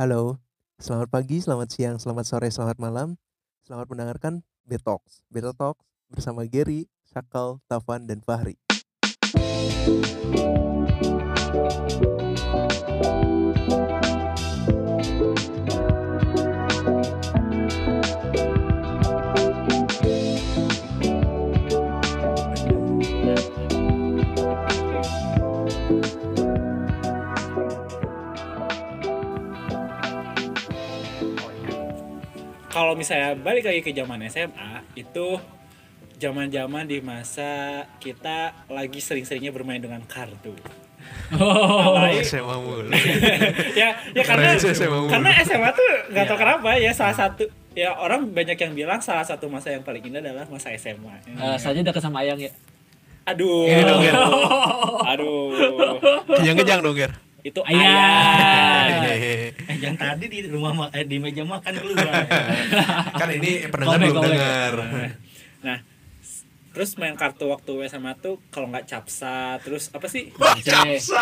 Halo, selamat pagi, selamat siang, selamat sore, selamat malam. Selamat mendengarkan Betox. Betox bersama Gary, Sakal, Tavan, dan Fahri. Kalau misalnya balik lagi ke zaman SMA itu zaman-zaman di masa kita lagi sering-seringnya bermain dengan kartu. Oh, Apalagi- SMA mulu. ya ya karena Keren sih SMA mulu. karena SMA tuh nggak tahu kenapa ya salah satu ya orang banyak yang bilang salah satu masa yang paling indah adalah masa SMA. Eh, saja dekat sama Ayang ya. Aduh. Iya dong. Aduh. Kejang-kejang dong, Ger. Itu Ayah. ayah. Hehehe. Eh, yang tadi di rumah ma- eh, di meja makan keluar. kan ini pendengar Callback, belum dengar. Nah, terus main kartu waktu SMA tuh kalau nggak capsa, terus apa sih? Bance,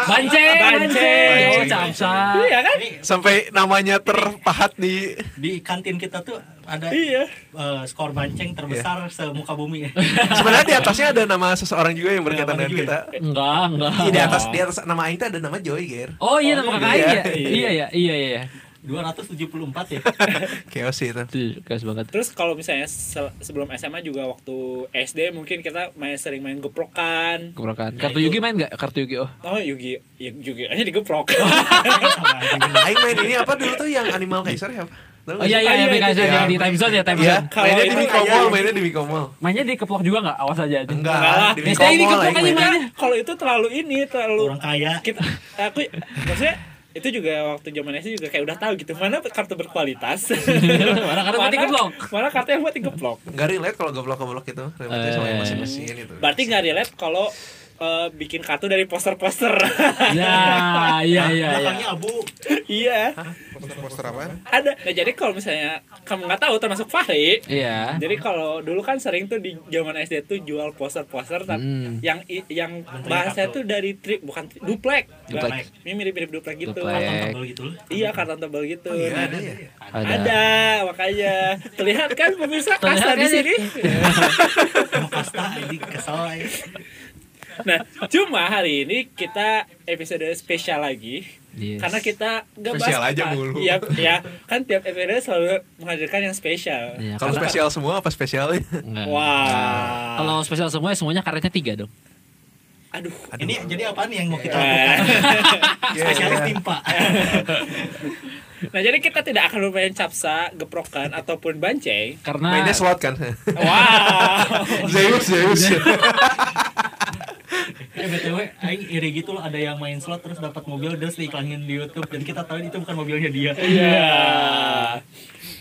bance, bance, oh capsa. Iya kan? Sampai namanya terpahat di di kantin kita tuh ada Iya. eh, skor banceng terbesar semuka bumi. sebenarnya di atasnya ada nama seseorang juga yang berkaitan Iya, dengan juga. kita. Enggak, enggak. Iya, di atas di atas nama Aing ada nama Joy, Ger. Oh iya nama kakak Iya. Aing ya. Iya ya, iya iya. 274 ya. Chaos sih itu. Keras banget. Terus kalau misalnya se- sebelum SMA juga waktu SD mungkin kita main sering main geprokan. Keberokan. Kartu Yugi main nggak? Kartu Yugi oh. Oh Yugi, ya, Yugi aja digeprok. Aing main ini apa dulu tuh yang Animal Kaiser ya? Tahu nggak Oh iya iya iya, iya, Mika itu Zone, ya. di time zone ya time Iya, zone. Kalau mainnya di Mikomol, kayak- mainnya di Mikomol. Mainnya di keplok juga nggak? Awas aja. Enggak, Enggak lah. di Ya, Mikomol mainnya. Kalau itu terlalu ini, terlalu Orang kaya. kita aku maksudnya itu juga waktu zaman SD juga kayak udah tahu gitu mana kartu berkualitas Mana kartu buat dikeplok? mana kartu yang buat digeplok Enggak relate kalau goblok-goblok itu. Relate sama Eh. yang mesin-mesin itu. berarti nggak relate kalau eh, bikin kartu dari poster-poster Ya, iya iya iya. Belakangnya abu. iya poster-poster apa? ada nah jadi kalau misalnya kamu nggak tahu termasuk Fahri Iya. jadi kalau dulu kan sering tuh di zaman SD tuh jual poster-poster tapi Hmm. yang yang bahasanya kartu. tuh dari tri, bukan tri, duplek Duplek. ini mirip-mirip duplek gitu Duplek. Karton tebel gitu iya karton tebal gitu Oh iya Nah, ada ya. Ada. Ada, makanya terlihat kan pemirsa kasta di kan? sini. Sama kasta ini kesel aja. Nah, cuma hari ini kita episode spesial lagi Yes. karena kita nggak bahas Spesial aja apa. mulu. Iya, ya kan tiap episode selalu menghadirkan yang spesial. Iya, Kalau karena- spesial semua apa spesialnya? Wah. Kalau spesial semua semuanya karetnya tiga dong. aduh. Ini jadi apa nih yang mau kita Eh, lakukan? Spesialis timpa. nah, jadi kita tidak akan bermain capsa, geprokan ataupun banceng. Karena Mainnya slot kan. Wow. Zeus, Zeus. Eh BTW, aing iri gitu loh ada yang main slot terus dapat mobil terus diiklanin di YouTube dan kita tahu itu bukan mobilnya dia. Iya.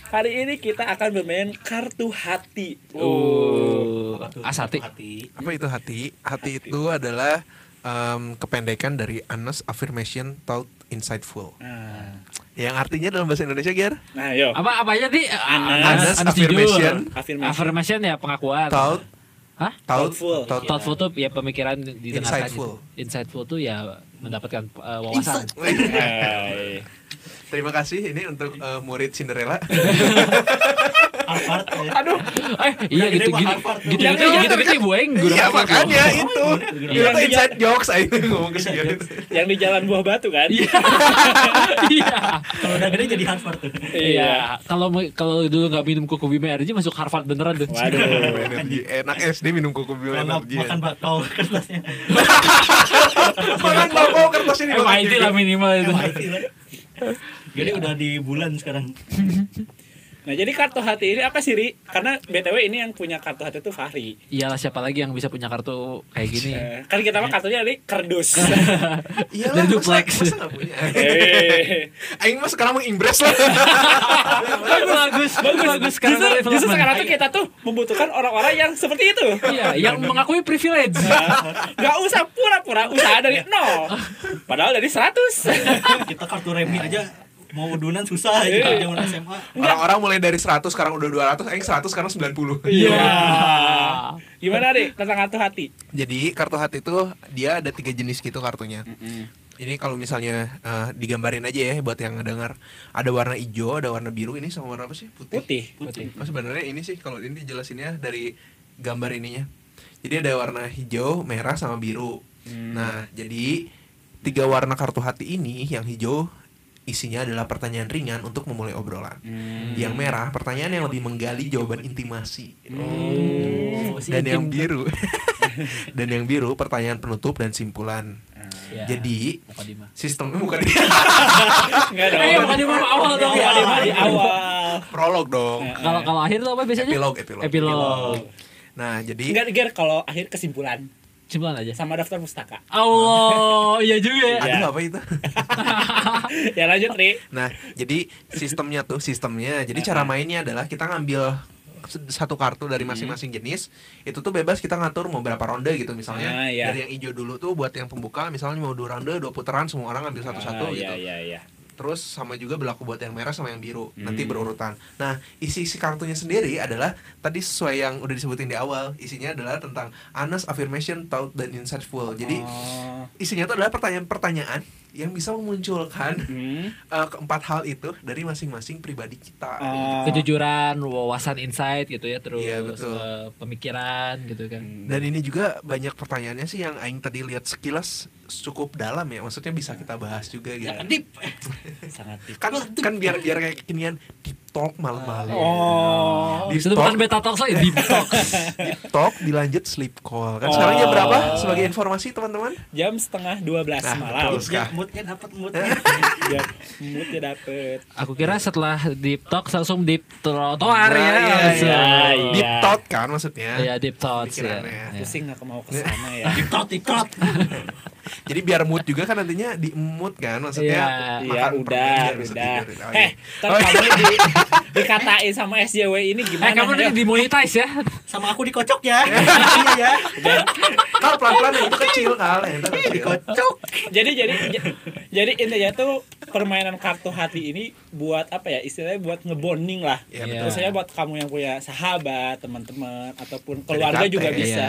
Hari ini kita akan bermain kartu hati. Oh, Apa tuh? asati. Hati. Apa itu hati? Hati itu adalah em, kependekan dari honest affirmation thought insightful. Nah, Yang artinya dalam bahasa Indonesia, Ger? nah yo. Apa apa aja nih? Honest affirmation. Affirmation. Affirmation ya pengakuan. Thought Hah? Thought, Thoughtful. thought, Thoughtful tuh ya pemikiran didengarkan Insightful. gitu. Insightful tuh ya mendapatkan uh, wawasan. Hai. Terima kasih ini untuk eh, murid Cinderella. Harvard. eh. Aduh, Eh, iya gitu gitu. Gitu Yang gitu itu gitu gitu Bu Eng guru Iya makanya itu. Iya. Itu inside jokes aja ngomong ke segitu. yang di jalan buah batu kan? Iya. Iya. Kalau udah gede jadi Harvard tuh. Iya. Kalau kalau dulu nggak minum kuku bima energy masuk Harvard beneran tuh. Waduh. Energi enak SD minum kuku nggak energi. makan bakau kertasnya. Makan bakso kertasnya dimakan MIT lah minimal itu. Jadi udah di bulan sekarang. Nah, jadi kartu hati ini apa sih, Ri? Karena BTW ini yang punya kartu hati itu Fahri. Iyalah siapa lagi yang bisa punya kartu kayak gini. Eh, kan kita mah kartunya dari kardus. Iyalah, masa- duplex. Masa nggak punya? Eh, Aing mah sekarang mengimbres lah. bagus, bagus, bagus. Sekarang justru, justru sekarang tuh kita tuh membutuhkan orang-orang yang seperti itu. Iya, yang mengakui privilege. Gak usah pura-pura usaha dari nol. Padahal dari 100. Kita kartu remi aja mau udunan susah gitu Iya. zaman SMA. Orang-orang mulai dari 100 sekarang udah 200, Aing 100 sekarang 90. Iya. Gimana, Ri? Tentang kartu hati? Jadi kartu hati itu dia ada tiga jenis gitu kartunya. Ini kalau misalnya eh, digambarin aja ya buat yang ngedengar. Ada warna hijau, ada warna biru ini sama warna apa sih? Putih. Putih. Putih. Oh, sebenarnya ini sih kalau ini jelasinnya dari gambar ininya. Jadi ada warna hijau, merah sama biru. Hmm. Nah, jadi tiga warna kartu hati ini yang hijau isinya adalah pertanyaan ringan untuk memulai obrolan. Hmm. Yang merah pertanyaan yang lebih menggali jawaban intimasi. Oh, Dan yang biru dan yang biru pertanyaan penutup dan simpulan. Ya. Jadi sistemnya bukan Enggak dong. Mah awal dong. Dima di awal. prolog dong. Kalau kalau akhir tuh apa biasanya? Epilog, epilog. Epilog. Nah, jadi Enggak, Ger, kalau akhir kesimpulan Simpulan aja. sama daftar pustaka. Allah, iya juga. ya. aduh Ya. apa itu? ya lanjut, Ri. Nah, jadi sistemnya tuh sistemnya. Jadi cara mainnya adalah kita ngambil satu kartu dari masing-masing jenis. Itu tuh bebas kita ngatur mau berapa ronde gitu misalnya. Ah, iya. Dari yang hijau dulu tuh buat yang pembuka misalnya mau dua ronde, dua putaran semua orang ambil satu-satu Ah, gitu. Iya, iya, iya. Terus sama juga berlaku buat yang merah sama yang biru. Nanti Hmm. berurutan. Nah, isi-isi kartunya sendiri adalah tadi sesuai yang udah disebutin di awal. Isinya adalah tentang honest, affirmation, thought, dan insightful. Jadi Oh. isinya tuh adalah pertanyaan-pertanyaan yang bisa memunculkan Hmm. eh, keempat hal itu dari masing-masing pribadi kita. Oh. Kejujuran, wawasan insight gitu ya terus Iya, betul. eh, pemikiran gitu kan. Dan ini juga banyak pertanyaannya sih yang Aing tadi lihat sekilas cukup dalam ya. Maksudnya bisa kita bahas juga gitu. Jangan dip. sangat deep. Kan kan biar biar kayak kekinian deep talk malam-malam. Oh. Deep Itu bukan talk, beta talk saya deep talk. deep talk dilanjut sleep call. Kan sekarang jam Oh. berapa? Sebagai informasi teman-teman. Jam setengah 12 Nah, malam. betul. Ya, moodnya dapat moodnya. Ya, moodnya dapet. Aku kira setelah deep talk langsung deep trotoar Nah, ya. iya, langsung. iya, iya. Deep talk kan maksudnya. Iya, deep thoughts ya. Pikirannya. Ya. Pusing nggak mau ke sana ya. Tiktok, tiktok. Jadi biar mood juga kan nantinya di mood kan maksudnya. Iya. Iya makan udah, bisa udah. tidur. Oh, Eh, iya. Oh, iya. kamu di, dikatain sama SJW ini Eh gimana? kamu Ayo. nih dimonetize ya? Sama aku dikocok ya. Iya ya. Kal pelan-pelan yang itu kecil kal, yang itu kecil. Dikocok. jadi jadi jadi intinya tuh permainan kartu hati ini buat apa ya istilahnya buat ngebonding lah Iya, Iya. betul. Maksudnya buat kamu yang punya sahabat teman-teman ataupun keluarga PDKT, juga iya. bisa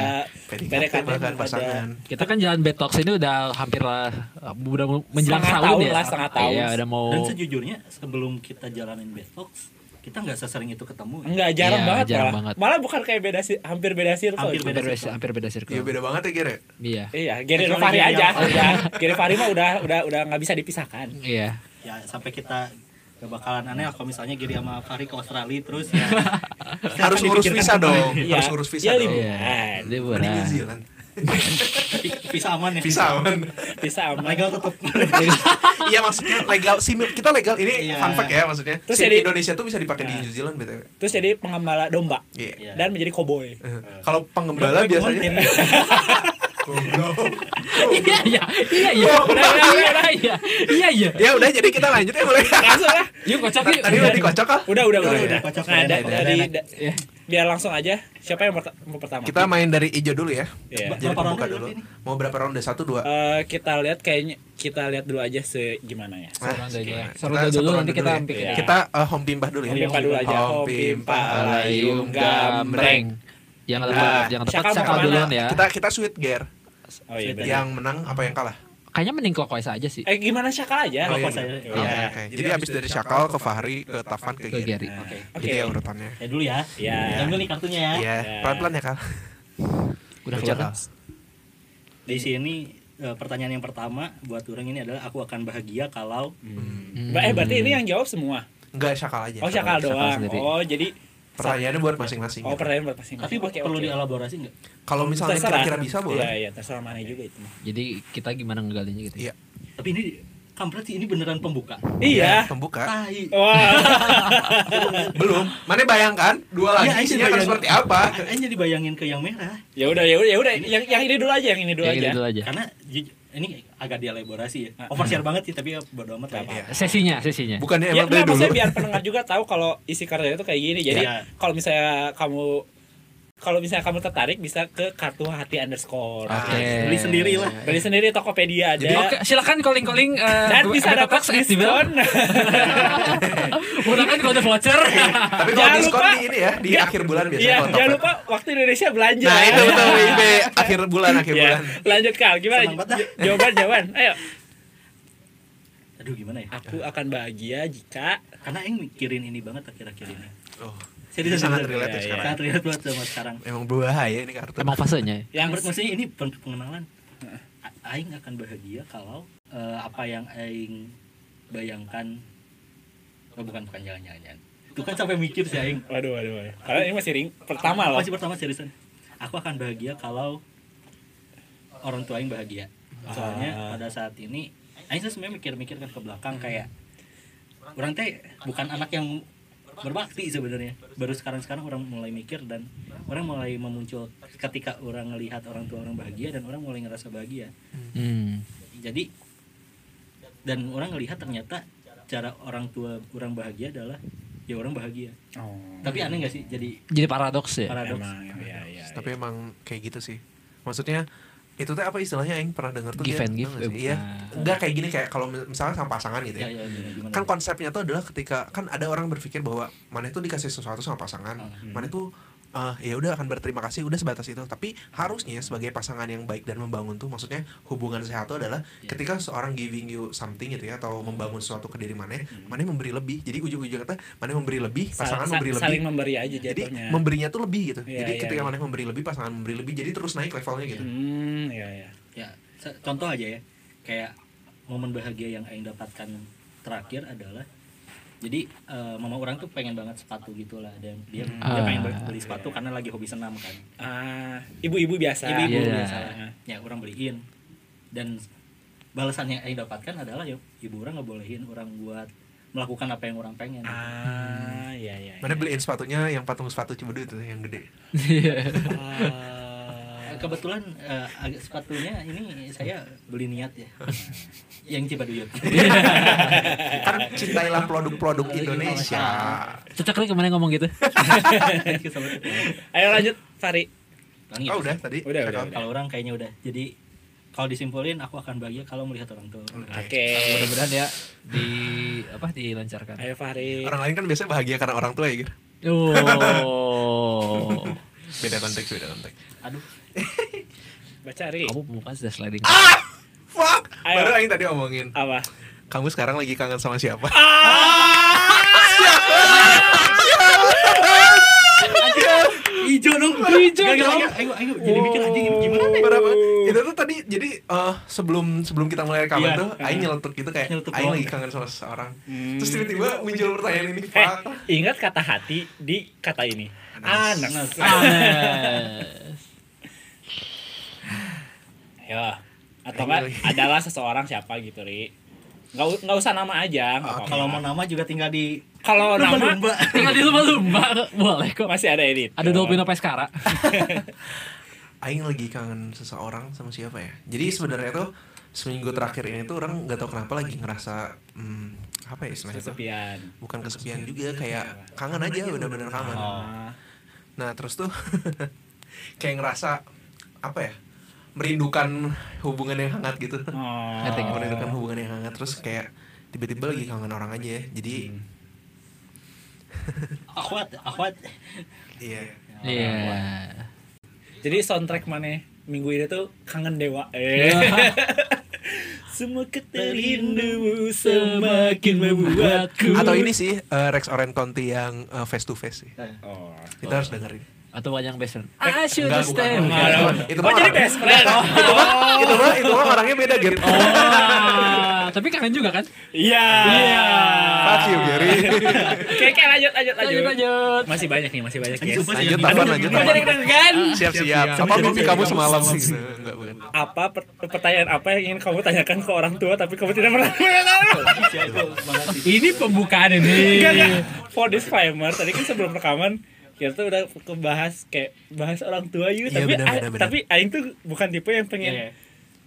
PDKT bahkan ada. pasangan. Kita kan jalan Betox ini udah hampir lah udah menjelang Setengah tahun, tahun ya. lah, setengah tahun. Iya, udah mau Dan sejujurnya sebelum kita jalanin Betbox, kita nggak sesering itu ketemu. ya. Enggak jarang Iya, banget jarang malah. banget. Malah bukan kayak beda sih hampir beda circle. Hampir itu. hampir beda, hampir beda circle. Iya beda banget ya kira. Iya. Iya, Fahri Gary aja. Udah, Gary Fahri mah udah udah udah nggak bisa dipisahkan. Iya. Ya sampai kita gak bakalan aneh kalau misalnya Giri sama Fahri ke Australia terus ya. Harus ngurus dipikirkan visa dong. Iya. Harus ngurus visa Iya, dong. liburan. Iya. Liburan. New Zealand. Visa aman ya. Visa aman. Bisa aman. Legal tetap. Iya maksudnya legal SIM kita legal ini Iya. fun fact ya maksudnya. Terus SIM jadi- Indonesia tuh bisa dipakai di Nah. New Zealand btw. Terus jadi pengembala domba Iya. Iya. dan menjadi koboi. Eh, Kalau penggembala biasanya Iya iya iya iya. Iya. Iya iya. ya udah jadi kita lanjut ya boleh. Langsung lah. Yuk kocok yuk. Tadi udah dikocok kah? Udah udah Oh, udah iya. udah. Kocok Nah, ya, da- udah, dari biar langsung aja. Siapa yang mau pertama? Kita main dari hijau dulu ya. Iya. Jadi Berapa pembuka ronde dulu. ini? Mau berapa ronde? Satu dua. Eh, kita lihat kayaknya kita lihat dulu aja se gimana ya. Nah, ronde aja. kita Seru dulu, nanti kita dulu ya. Kita eh, home pimpah dulu ya. Home pimpah dulu aja. Home Home pimpah layung gambreng. Jangan Nah, tepat, jangan tepat ke mana? duluan ya. Kita kita sweet gear. Oh iya. Yang menang apa yang kalah? Kayaknya mending clockwise aja sih. Eh gimana Syakal aja? Oh, iya. Iya. oke. Jadi habis dari Syakal ke Fahri ke Tafan ke Ke Gary. Oke. Oke. Jadi ya urutannya. Ya dulu ya. Iya. Ambil nih kartunya ya. Iya, Ya. pelan-pelan ya, Kal. Udah keluar. Kan? Di sini eh, pertanyaan yang pertama buat orang ini adalah aku akan bahagia kalau Hmm. Ba- Eh berarti ini yang jawab semua. Enggak Syakal aja. Oh Syakal doang. Oh jadi Pertanyaannya buat masing-masing. Oh pertanyaan buat masing-masing. tapi Oke, perlu dielaborasi nggak? Kalau misalnya Terserah. kira-kira bisa boleh. Iya iya terserah mana juga itu. mah. Jadi kita gimana ngegalinya gitu. Iya. Tapi ini kampret sih ini beneran pembuka. Iya. Pembuka. Tai. Wah. Belum. Mana bayangkan dua lagi Iya, isinya akan seperti apa? Aing jadi bayangin ke yang merah. ya udah ya udah ya udah yang yang ini dulu aja yang ini dulu Ya, gitu aja. dulu aja. Karena ini agak dielaborasi ya. Overshare banget sih tapi ya bodo amat lah. Ya. apa-apa. Sesinya, sesinya. Bukannya Ya emang dari enggak maksudnya dulu. biar pendengar juga tahu kalau isi kartunya itu kayak gini. Jadi Iya. kalau misalnya kamu kalau misalnya kamu tertarik bisa ke kartu hati underscore. Oke. Beli sendiri lah. Beli sendiri Tokopedia aja. Jadi, Oke, silakan calling-calling eh, Dan bisa dapat diskon. Menggunakan kode voucher. Tapi kalau Jangan diskon lupa. di ini ya, di akhir bulan biasanya Iya, kalau jangan lupa waktu Indonesia belanja. Nah, itu betul WIB akhir bulan akhir Ya, bulan. lanjut Kal, gimana? Jawaban, jawaban. Ayo. aduh gimana ya Aku akan bahagia jika karena Aing mikirin ini banget akhir-akhir ini Oh, Serius, sangat relate Iya, sekarang. sangat relate banget sama sekarang Emang berbahaya ini kartu. Emang fasenya. yang Menurut maksudnya ini pen- pengenalan Aing akan bahagia kalau eh, apa yang Aing bayangkan oh bukan bukan jangan itu kan sampai mikir sih Aing Waduh, waduh, waduh. Karena ini masih ring pertama loh. masih pertama seriusan aku akan bahagia kalau orang tua Aing bahagia soalnya Ah. pada saat ini Aing tuh sebenarnya mikir-mikir kan ke belakang kayak orang teh bukan anak yang berbakti sebenarnya baru sekarang sekarang orang mulai mikir dan orang mulai memuncul ketika orang ngelihat orang tua orang bahagia dan orang mulai ngerasa bahagia Hmm. jadi dan orang ngelihat ternyata cara orang tua orang bahagia adalah ya orang bahagia Oh. tapi aneh gak sih jadi Jadi paradoks ya. paradoks Emang, ya, ya, Tapi emang kayak gitu sih. Maksudnya itu tuh apa istilahnya yang pernah denger tuh Give dia, and give, eh, Iya. Enggak kayak gini kayak kalau misalnya sama pasangan gitu ya ya. ya gimana Kan konsepnya tuh adalah ketika kan ada orang berpikir bahwa mana itu dikasih sesuatu sama pasangan, Hmm. mana itu eh, ya udah akan berterima kasih udah sebatas itu. Tapi harusnya sebagai pasangan yang baik dan membangun tuh maksudnya hubungan sehat tuh adalah Iya. ketika seorang giving you something gitu ya atau membangun sesuatu ke diri mana, mana memberi lebih. Jadi ujung-ujung kata mana memberi lebih, Sa- pasangan sa- memberi lebih. saling memberi aja Jadi jatuhnya. memberinya tuh lebih gitu. Iya, jadi iya, ketika iya. mana memberi lebih, pasangan memberi lebih, jadi terus naik levelnya gitu. Hmm, ya, ya. ya contoh aja ya kayak momen bahagia yang Aing dapatkan terakhir adalah jadi eh, mama orang tuh pengen banget sepatu gitu lah dan dia dia Ah. pengen beli, beli sepatu karena lagi hobi senam kan Ah, ibu-ibu biasa. ibu-ibu Iya. biasa ya orang beliin dan balasan yang dapatkan adalah ya ibu orang ngebolehin orang buat melakukan apa yang orang pengen Ah, ya, ya. Mana beliin sepatunya yang patung sepatu Cibedu itu yang gede. Ah, kebetulan eh, agak sepatunya ini saya beli niat ya yang Cibaduyut Kan cintailah produk-produk Indonesia. Cocok kali ke mana ngomong gitu. Ayo lanjut, Fari. Langit. Oh udah tadi. Udah, udah, out. kalau orang kayaknya udah jadi kalau disimpulin aku akan bahagia kalau melihat orang tua Oke. Mudah-mudahan ya di apa dilancarkan. Ayo Fari. Orang lain kan biasanya bahagia karena orang tua ya gitu. Oh. Beda konteks, beda konteks. aduh Baca Ri. Kamu bukan sudah sliding. Fuck. Ayo. Baru aing tadi omongin. Apa? Kamu sekarang lagi kangen sama siapa? hijau dong hijau dong ayo ayo jadi mikir aja gimana nih Berapa? Itu tuh tadi jadi eh, sebelum sebelum kita mulai rekaman Iya. tuh aing nyeletuk gitu kayak aing lagi kangen sama seseorang. Hmm. Terus tiba-tiba muncul pertanyaan ini, Eh, ingat kata hati di kata ini. Anak. Anes. Ya. Atau enggak adalah seseorang siapa gitu, Ri. Nggak, nggak usah nama aja, kalau mau nama juga tinggal di kalau nama lumba Tinggal di lumba-lumba. Boleh kok. masih ada edit. Ada Dolpino Pescara. Aing lagi kangen seseorang sama siapa ya? Jadi sebenarnya tuh seminggu terakhir ini tuh orang nggak tahu kenapa lagi ngerasa hmm, apa ya istilahnya tuh? kesepian. Bukan kesepian juga kayak kangen aja bener-bener kangen. Ah, Nah terus tuh kayak ngerasa apa ya? Merindukan hubungan yang hangat gitu. oh. Merindukan hubungan yang hangat terus kayak tiba-tiba lagi kangen orang aja ya. Jadi akhwat akhwat iya. Iya. Jadi soundtrack mana minggu ini tuh kangen dewa. Eh. Semua keterindumu semakin membuatku. Atau ini sih eh, Rex Orange County yang eh, face to face sih. Oh. Kita harus dengerin. Atau banyak best friend. I should Enggak, bukan. stay. Bukan. Aduh. Itu Oh, mah jadi best friend. itu mah itu mah itu mah orangnya beda gitu. Ah, tapi kangen juga kan? Iya. Iya. Fuck you Gary. Oke, oke lanjut lanjut lanjut. Lanjut. Masih banyak nih, masih banyak. Mas. Lanjut aduh, lanjut aduh, Tapan. Jadi kan? Siap siap. Siap. Apa mimpi kamu semalam sih? Enggak bukan. Apa per- pertanyaan apa yang ingin kamu tanyakan ke orang tua tapi kamu tidak pernah? Ini pembukaan ini. For disclaimer, tadi kan sebelum rekaman kita tuh udah kebahas kayak bahas orang tua gitu Iya, tapi benar, a- benar, benar. tapi aing tuh bukan tipe yang pengen Iya.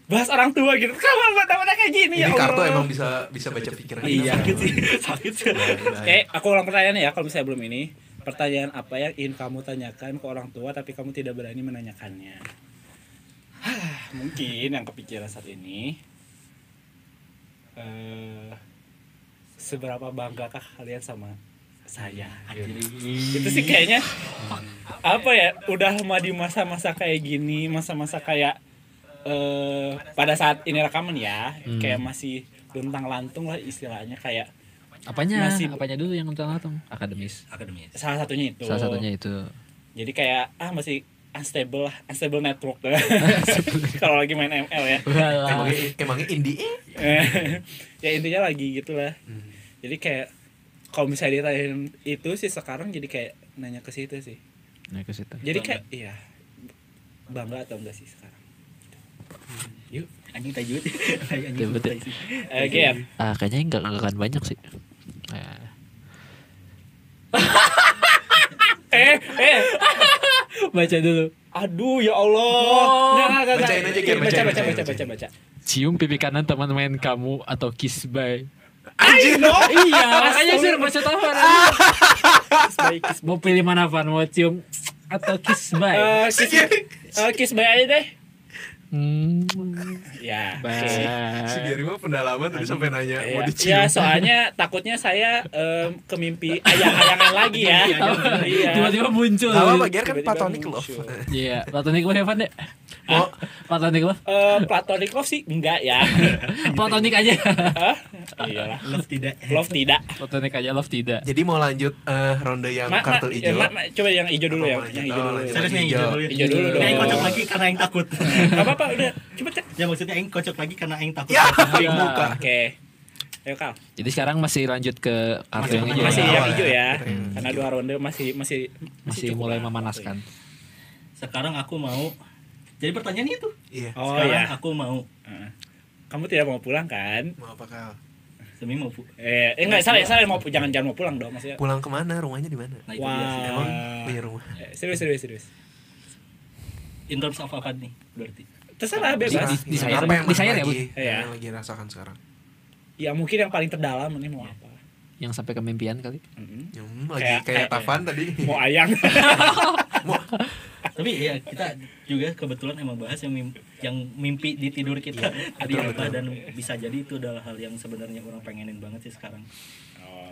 bahas orang tua gitu. Kamu buat apa kayak gini ya Ini kartu Allah. emang bisa bisa baca pikiran. Iya. sakit sih sakit sih Oke, aku ulang pertanyaan ya kalau misalnya belum ini. Pertanyaan apa yang ingin kamu tanyakan ke orang tua tapi kamu tidak berani menanyakannya? Hah, mungkin yang kepikiran saat ini eh seberapa banggakah kalian sama saya? Itu sih kayaknya apa ya? Udah mah di masa-masa kayak gini, masa-masa kayak eh pada saat ini rekaman ya, kayak masih luntang lantung lah istilahnya kayak Apanya? Masih- Apanya dulu yang untung-untung? Akademis. akademis salah satunya itu Salah satunya itu. jadi kayak ah masih unstable lah unstable network kalau lagi main ML ya emangnya emangnya indie ya intinya lagi gitulah Hmm. jadi kayak kalau misalnya ditanyain itu sih sekarang jadi kayak nanya ke situ sih Nah, ke situ. jadi Bangga. kayak iya bangga atau enggak sih sekarang yuk anjing tajud anjing Betul, betul. tajud. eh Ah, kayaknya enggak enggak akan banyak sih. Nah, eh eh baca dulu. aduh ya Allah Oh. Nggak, nggak, nggak, Bacain aja, baca baca baca baca baca Cium pipi kanan teman main kamu atau kiss bye. Anjing iya, makanya kiss by kiss Mau pilih mana Van? Mau cium atau kiss bye? Eh, kiss eh, kiss by aja deh Hmm. ya Bye. si Gary mah pendalaman tadi sampai nanya mau Ya, dicium ya soalnya takutnya saya em, ke mimpi ayang-ayangan lagi ya. Iya. Tiba-tiba muncul. Tahu apa Gary kan love muncul. Iya, platonic love Evan deh. Mau Platonic love. Eh, platonic love sih enggak ya. Platonic aja. Hah? Iyalah. love tidak Love tidak. Platonic aja love tidak. jadi mau lanjut eh, ronde yang Ma- ma- kartu eh, hijau ma- ma- coba yang hijau dulu Apa ya. Yang hijau dulu. lanjut. serius nih hijau dulu Hijau dulu dong. Yang kocok lagi karena yang takut Enggak apa-apa udah. Coba cek. ya maksudnya yang kocok lagi karena yang takut ya Iya. buka Oke. Ayo Kal. Jadi sekarang masih lanjut ke kartu yang hijau. Masih ya? yang hijau ya. Hmm. Karena dua ronde masih masih Masih mulai memanaskan. sekarang aku mau jadi pertanyaannya itu iya Oh sekarang ya. aku mau Heeh. Kamu tidak mau pulang kan? mau apa kal semi mau pu- Eh, eh enggak salah, salah mau pu- jangan jangan mau pulang dong maksudnya. pulang ke mana rumahnya di mana nah. Wah. emang punya rumah Eh, serius serius serius. in terms of apa nih berarti Terserah Di- bebas. di- di sayar- apa yang di sayar ya, lagi, Bu? Iya. yang lagi rasakan sekarang Ya mungkin yang paling terdalam ini mau apa? Yang sampai ke mimpian kali. Mm-mm. Hmm, lagi Kayak- kayak, kayak- Tavan tadi Mau ayang. tapi ya kita juga kebetulan emang bahas yang mimpi, yang mimpi di tidur kita. Tadi betul, apa dan bisa jadi itu adalah hal yang sebenarnya orang pengenin banget sih sekarang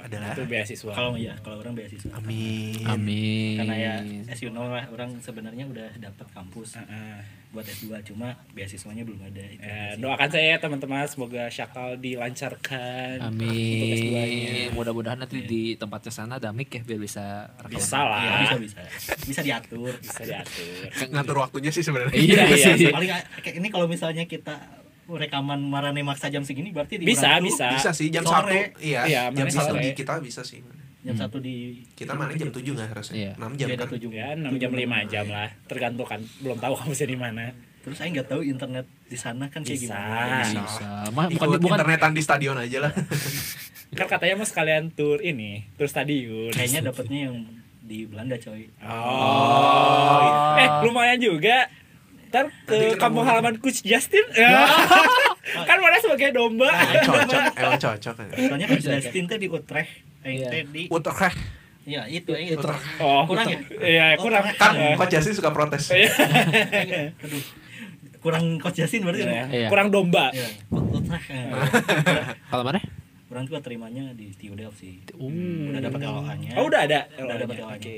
Adalah. itu beasiswa. kalau ya kalau orang beasiswa amin Amin. karena ya as you know lah orang sebenarnya udah dapat kampus Heeh. buat S2 cuma beasiswanya belum ada itu Ya, sih. doakan saya teman-teman semoga Syakal dilancarkan untuk S2-nya. Amin. Mudah-mudahan nanti di tempatnya sana ada mic ya biar bisa rekaman. Bisa lah. Iya, bisa bisa bisa diatur Bisa diatur. ngatur waktunya sih sebenarnya Iya, Iya, sih. paling kayak ini kalau misalnya kita rekaman marane maksa jam segini berarti di Bisa, bisa. bisa sih jam Sore. satu iya, Iya, jam satu di kita bisa sih jam satu di kita mana jam tujuh nggak harusnya Iya. enam jam kan tujuh Ya, 6 jam 5 jam lah. Tergantung kan belum tahu kamu di mana. terus saya nggak tahu internet di sana kan kayak Bisa. gimana Bisa. Ma, Ikut bukan bukan internetan di stadion aja lah Kan katanya mau sekalian tur ini, tur stadion. kayaknya dapatnya yang di Belanda coy Oh. Eh, lumayan juga. Ntar ke kampung halaman Coach Justin. kan mana sebagai domba. Cocok emang cocok kan soalnya kan Justin teh di Utrecht eh Iya. teh di Utrecht ya itu eh itu Utrecht Oh, Kurang ya? Iya, kurang. kan Coach Justin suka protes Iya. aduh kurang coach Justin berarti Iya. Iya. Kurang domba. ya Utrecht kalau mana? orang juga terimanya di TU Delft sih Hmm. udah dapat LOA-nya Oh, udah ada. Udah ada Oke. LOA-nya.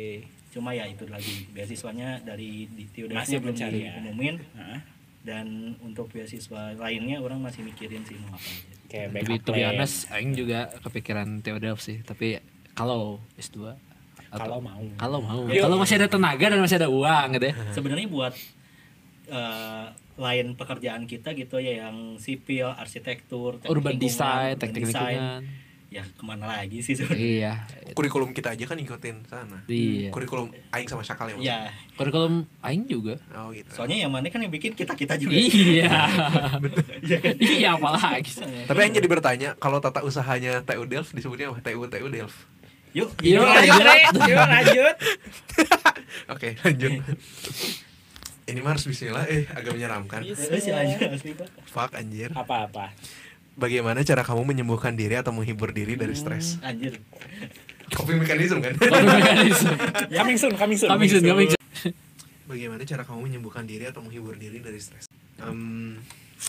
Cuma ya itu lagi beasiswanya dari di Delft Masih belum mencari ya. diumumin Heeh. dan untuk beasiswa lainnya orang masih mikirin sih mau apa aja Oke, To be, to honest, Aing juga kepikiran Theodelf sih. Tapi kalau S2 Kalau atau mau. kalau mau, kalau masih ada tenaga dan masih ada uang gitu ya. sebenarnya buat eh, lain pekerjaan kita gitu ya yang sipil arsitektur Urban design, urban teknik design. lingkungan. Ya ke mana lagi sih sebenarnya Iya. kurikulum kita aja kan ikutin sana Iya. kurikulum Aing sama Syakal ya maksudnya? ya Kurikulum Aing juga. oh gitu soalnya yang mana kan yang bikin kita kita juga Iya. Iya kan? Iya apalagi. tapi Aing jadi bertanya kalau tata usahanya TU Delft disebutnya apa TU TU Delft yuk Yuk, Lanjut. Yuk, lanjut. oke lanjut ini mah harus bismillah eh agak menyeramkan Iya. Pak fuck anjir Apa-apa? Bagaimana cara kamu menyembuhkan diri atau menghibur diri dari stres anjir coping mechanism kan Tapi mekanisme. Coming soon, coming soon. Kami sun, kami sun. bagaimana cara kamu menyembuhkan diri atau menghibur diri dari stres Em,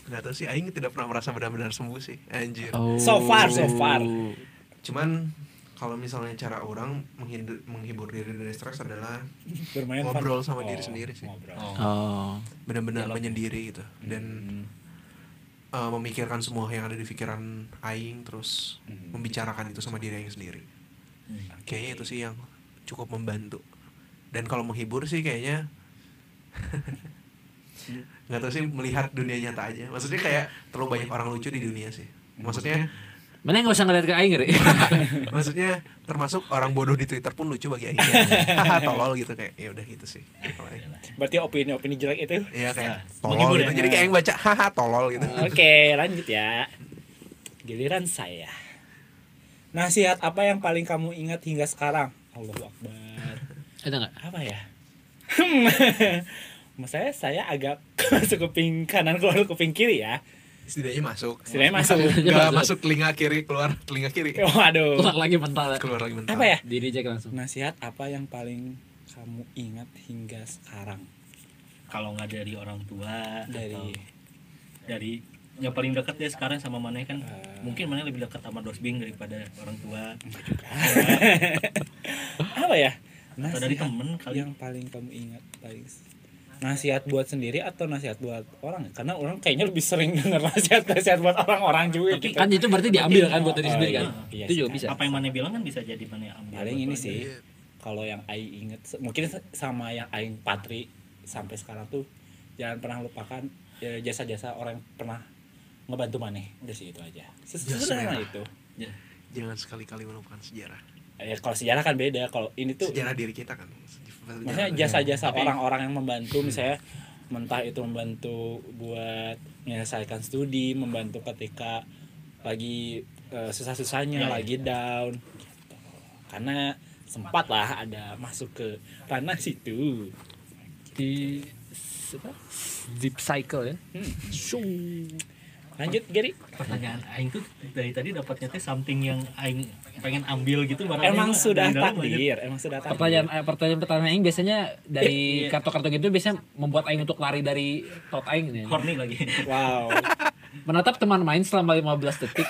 nggak tahu sih Aing tidak pernah merasa benar-benar sembuh sih anjir Oh. So far, so far. cuman kalau misalnya cara orang menghibur, menghibur diri dari stres adalah Bermain Ngobrol fun. sama diri sendiri sih. ngobrol. oh. Oh. benar-benar menyendiri gitu dan eh, memikirkan semua yang ada di pikiran aing terus membicarakan itu sama diri aing sendiri. Kayaknya itu sih yang cukup membantu. Dan kalau menghibur sih kayaknya nggak tahu sih melihat dunia nyata aja. Maksudnya kayak terlalu banyak orang lucu di dunia sih. Maksudnya Mana nggak usah ngeliat ke aing Ri. maksudnya termasuk orang bodoh di Twitter pun lucu bagi aing tolol gitu kayak ya udah gitu sih. Berarti opini-opini jelek itu. Iya kayak Menghibur tolol gitu ya? jadi kayak yang baca haha tolol gitu Oke, lanjut ya. Giliran saya. Nasihat apa yang paling kamu ingat hingga sekarang? Allahu Akbar. Ada nggak? Apa ya? Mas saya saya agak masuk kuping kanan keluar kuping kiri ya. Setidaknya masuk Setidaknya masuk. nggak masuk telinga kiri keluar telinga kiri Waduh. Keluar lagi mental. keluar lagi mental Apa ya? Diri cek langsung. Nasihat apa yang paling kamu ingat hingga sekarang kalau nggak dari orang tua dari atau dari yang paling dekat ya sekarang sama mana kan Eh. mungkin mana lebih dekat sama dosbing daripada orang tua apa ya? atau dari temen kali yang paling kamu ingat paling nasihat buat sendiri atau nasihat buat orang karena orang kayaknya lebih sering dengar nasihat nasihat buat orang-orang juga gitu. Kan itu berarti diambil kan buat diri Oh, sendiri iya. kan. Iya Itu sih, juga kan. bisa. apa yang mana bilang kan bisa jadi mana yang ambil paling ini mana. sih kalau yang Aing inget mungkin sama yang Aing patri sampai sekarang tuh jangan pernah lupakan ya, jasa-jasa orang yang pernah ngebantu maneh udah sih itu aja sesederhana itu Ya. jangan sekali-kali melupakan sejarah ya kalau sejarah kan beda kalau ini tuh sejarah diri kita kan maksudnya jasa-jasa Tapi- orang-orang yang membantu misalnya mentah itu membantu buat menyelesaikan studi membantu ketika lagi eh, susah-susahnya Ya, ya. lagi down gitu. karena sempat lah ada masuk ke ranah situ Di apa? Deep cycle ya. Hmm. Lanjut Gary pertanyaan aing tuh dari tadi dapatnya teh something yang aing pengen ambil gitu barangnya emang sudah takdir emang sudah takdir Pertanyaan eh, pertanyaan pertanyaan aing biasanya dari Iya. kartu-kartu gitu biasanya membuat aing untuk lari dari thought aing nih. horny lagi wow Menatap teman main selama 15 detik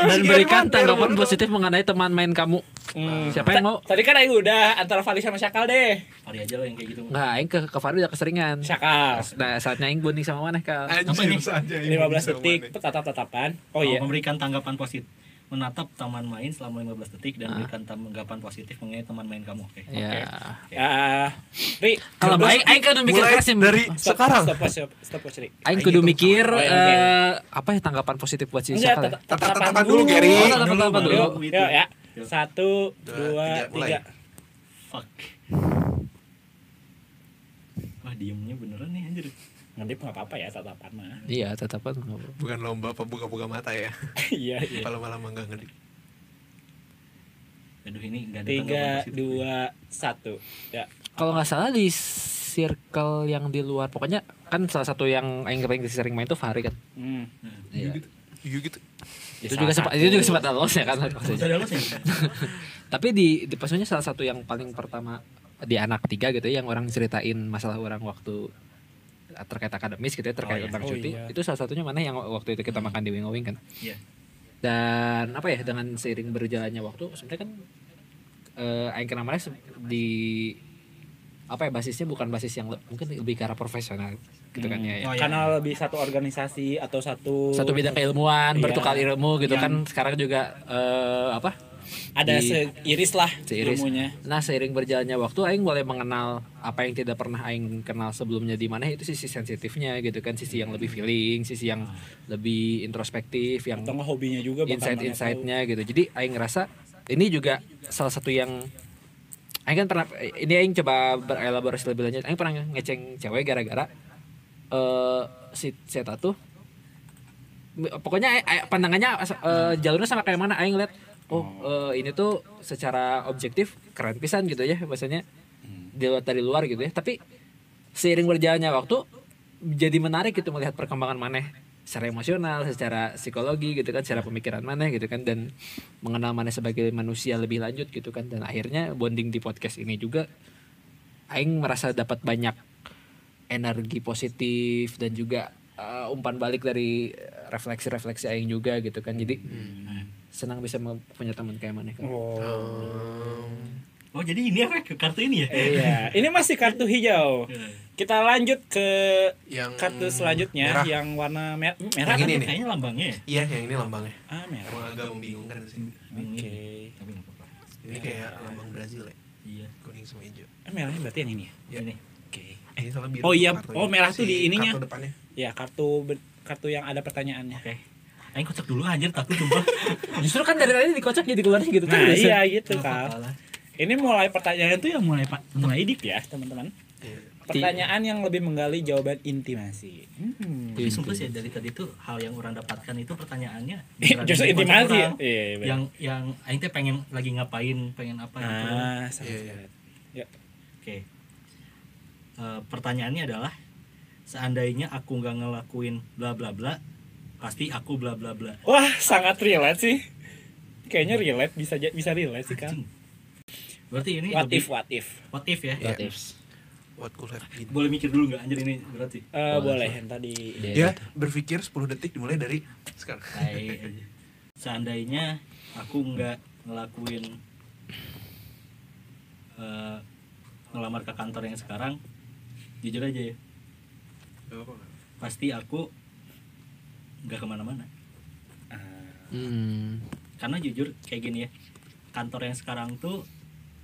dan berikan tanggapan positif mengenai teman main kamu. Hmm. Siapa yang mau? tadi kan Aing udah antara Fali sama Syakal deh hari aja lah yang kayak gitu Enggak, aing ke ke Fahri udah keseringan. Syakal Nah, saatnya aing bonding sama mana kal? Apa anjir ini? saja ini 15 bisa detik mana. tetap-tetapan oh Oh, iya memberikan tanggapan positif menatap taman main selama 15 detik dan Ah. memberikan tanggapan positif mengenai teman main kamu oke Ya. ya Ri Kalau jodoh- aing kan mikir mulai keras sih. dari Stop, sekarang Stop, stop, stop, stop, Ri. Aing kudu mikir Oh, iya, eh, apa ya tanggapan positif buat si Syakal ya? Tatapan dulu, Gary. Tatapan dulu. Ya. Satu, Dua, tiga. fuck wah diemnya beneran nih anjir Ngedip nggak apa-apa ya tatapan mah. Iya, tatapan. bukan lomba apa buka-buka mata ya Iya, iya. kalau malam enggak ngedip aduh ini nggak ada Tiga, dua, satu. Ya. Kalau nggak salah di circle yang di luar, pokoknya kan salah satu yang aing paling sering main tuh Fahri kan. Hmm. Iya. iya gitu Itu juga sempat itu juga sempat lolos ya kan sih Tapi di di maksudnya salah satu yang paling pertama di anak tiga gitu ya yang orang ceritain masalah orang waktu terkait akademis gitu ya terkait Oh, iya. tentang Oh, cuti iya. itu salah satunya mana yang waktu itu kita makan di Wing Wing kan Iya. dan apa ya dengan seiring berjalannya waktu sebenarnya kan eh aing se- di apa ya basisnya bukan basis yang le- mungkin lebih ke arah profesional gitu kan ya, ya. Oh, iya. Karena lebih satu organisasi atau satu satu bidang keilmuan Iya. bertukar ilmu gitu Yang- kan sekarang juga eh apa ada di- seiris lah seiris. ilmunya. Nah, seiring berjalannya waktu aing mulai mengenal apa yang tidak pernah aing kenal sebelumnya di mana itu sisi sensitifnya gitu kan, sisi yang lebih feeling, sisi yang lebih introspektif, yang Atau hobinya juga insight-insightnya gitu. Jadi aing ngerasa ini juga salah satu yang aing kan pernah ini aing coba berelaborasi lebih lanjut. Aing pernah ngeceng cewek gara-gara eh si Seta tuh pokoknya aing- pandangannya eh, jalurnya sama kayak mana aing lihat oh eh, ini tuh secara objektif keren pisan gitu ya bahasanya dilihat dari luar gitu ya. Tapi seiring berjalannya waktu jadi menarik gitu melihat perkembangan maneh secara emosional, secara psikologi gitu kan, secara pemikiran maneh gitu kan dan mengenal maneh sebagai manusia lebih lanjut gitu kan. Dan akhirnya bonding di podcast ini juga aing merasa dapat banyak energi positif dan juga uh, umpan balik dari refleksi-refleksi aing juga gitu kan. Jadi senang bisa punya teman kayak maneh kan. Oh. Oh jadi ini apa ke kartu ini ya? Iya, ini masih kartu hijau. Kita lanjut ke Yang kartu selanjutnya merah. yang warna mer- merah. Yang kan? ini nih. Kayaknya lambangnya ya. Iya, yang ini lambangnya. Ah, merah. Emang agak membingungkan sih. Oke. Tapi nggak apa-apa. Ini kayak lambang Brazil ya, Iya. kuning sama hijau. Eh, merahnya berarti yang ini ya? Ya. Ini. Oke. Eh, ini salah biru. Oh iya, oh, merah tuh Si di ininya. Kartu depannya. Ya, kartu kartu yang ada pertanyaannya. Oke. Aing kocok dulu anjir takut sumpah. Justru kan dari tadi dikocok jadi keluar gitu Nah, terus. iya gitu, apa-apa lah. Ini mulai pertanyaan tuh yang mulai pak mulai deep ya, teman-teman. Iya. Pertanyaan yang lebih menggali jawaban intimasi. Hmm. Tapi sumpah sih dari tadi tuh hal yang orang dapatkan itu pertanyaannya Justru intimasi. orang. Iya, benar. Yang yang Aing teh pengen lagi ngapain, pengen apa gitu. Ah, sama Iya. Ya. Oke. Eh, pertanyaannya adalah seandainya aku nggak ngelakuin bla bla bla, pasti aku bla bla bla. Wah, sangat relate sih. Kayaknya relate bisa bisa relate sih. Anjing. Berarti ini What lebih- if, what if? what if ya? Iya. What ifs. What could have been. Boleh mikir dulu nggak anjir ini berarti? Eh, Oh, boleh so- yang tadi. Iya. Ya, berpikir 10 detik dimulai dari sekarang. Seandainya aku nggak ngelakuin eh, ngelamar ke kantor yang sekarang, jujur aja ya, pasti aku nggak ke mana-mana. Hmm. Karena jujur kayak gini ya, kantor yang sekarang tuh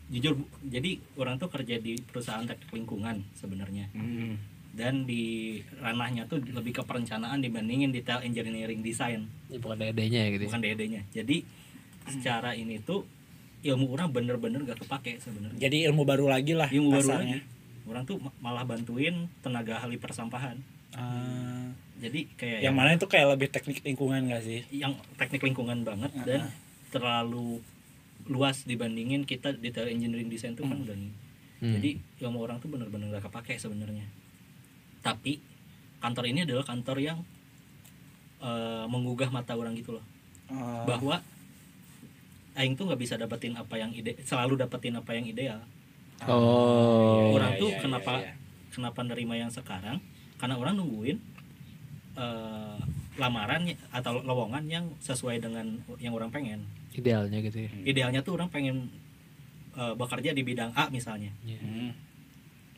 jujur bu- jadi orang tuh kerja di perusahaan teknik lingkungan sebenarnya hmm. dan di ranahnya tuh lebih ke perencanaan dibandingin detail engineering design Ini bukan DD-nya ya gitu. bukan DD-nya. Jadi secara ini tuh ilmu orang bener-bener gak kepake sebenarnya. Jadi ilmu baru lagi lah Ilmu baru kasarnya. lagi. Orang tuh ma- malah bantuin tenaga ahli persampahan. Ah, Jadi kayak yang mana itu kayak lebih teknik lingkungan gak sih? yang teknik lingkungan banget Ah, dan terlalu luas dibandingin kita detail engineering design tuh kan udah Hmm. jadi ilmu orang tuh bener-bener gak kepake sebenarnya. Tapi kantor ini adalah kantor yang eh, menggugah mata orang gitu loh. Ah, bahwa aing tuh nggak bisa dapetin apa yang ide selalu dapetin apa yang ideal Oh. orang iya, tuh iya, kenapa iya, iya. kenapa nerima yang sekarang karena orang nungguin eh, lamaran atau lowongan yang sesuai dengan yang orang pengen. Idealnya gitu ya. idealnya tuh orang pengen eh, bekerja di bidang A misalnya. Hmm.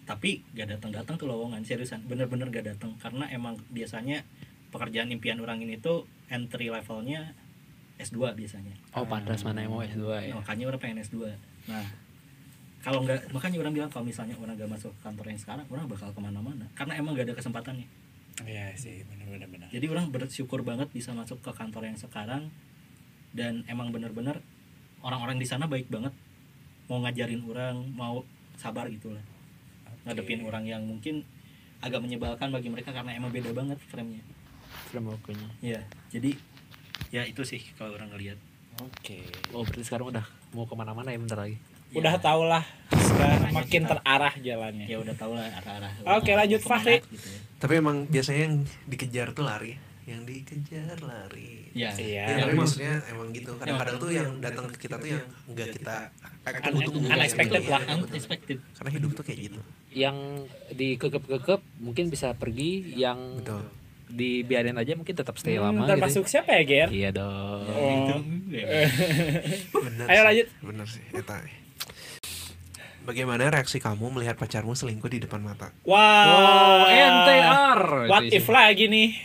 tapi gak datang datang tuh lowongan seriusan. Bener-bener gak datang. Karena emang biasanya pekerjaan impian orang ini tuh entry levelnya S2 biasanya. Oh, pantas mana yang mau S2 ya. Nah, makanya orang pengen S2 nah kalau nggak makanya orang bilang kalau misalnya orang gak masuk kantor yang sekarang orang bakal ke mana-mana karena emang gak ada kesempatannya Iya sih, benar-benar benar. jadi orang bersyukur banget bisa masuk ke kantor yang sekarang dan emang bener-bener orang-orang di sana baik banget mau ngajarin orang mau sabar gitu lah ngadepin orang yang mungkin agak menyebalkan bagi mereka karena emang beda banget frame-nya Frameworknya. ya jadi ya itu sih kalau orang ngelihat Oke. Oh, berarti sekarang udah mau ke mana-mana ya bentar lagi. Udah Ya. tau lah makin kita- terarah jalannya. ya udah tau lah arah-arah Oke, lanjut, Ke mana Fahri. gitu ya. Tapi emang biasanya yang dikejar tuh lari. Yang dikejar lari. ya Iya. Ya, tapi maksudnya emang gitu. Kadang-kadang tuh yang datang ke kita tuh yang enggak kita unexpected Iya, lah. unexpected Karena hidup tuh kayak gitu. Yang dikekep-kekep mungkin bisa pergi, yang Betul. dibiarin aja mungkin tetap stay Hmm, lama termasuk gitu. siapa ya, Ger? Iya dong. Oh. Ya. Bener Ayo sih. lanjut. Bener sih. Eta. Bagaimana reaksi kamu melihat pacarmu selingkuh di depan mata? Wow, NTR. What if lagi nih?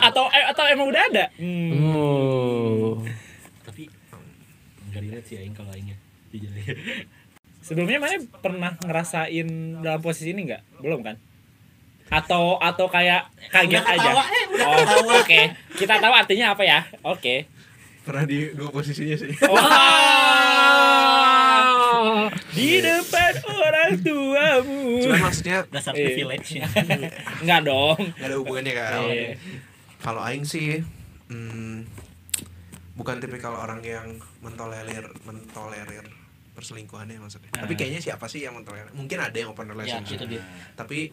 Atau eh, atau emang udah ada? Hmm. Oh. tapi nggak relate sih aing kalau aing ya jujur aja. Sebelumnya mana pernah ngerasain dalam posisi ini nggak? Belum kan? Atau atau kayak kaget Udah aja? ketawa, eh, udah oh, oke. Kita tahu artinya apa ya? Oke. Pernah di dua posisinya sih. Wow. Di depan orang tuamu. Cuman maksudnya dasar Iya. privilege ya Enggak dong. gak ada hubungannya kan. Iya. Kalau aing sih hmm, bukan tipikal orang yang mentolerir mentolerir perselingkuhannya maksudnya. Tapi kayaknya siapa sih yang mentolerir? Mungkin ada yang open ya relationship. itu dia Tapi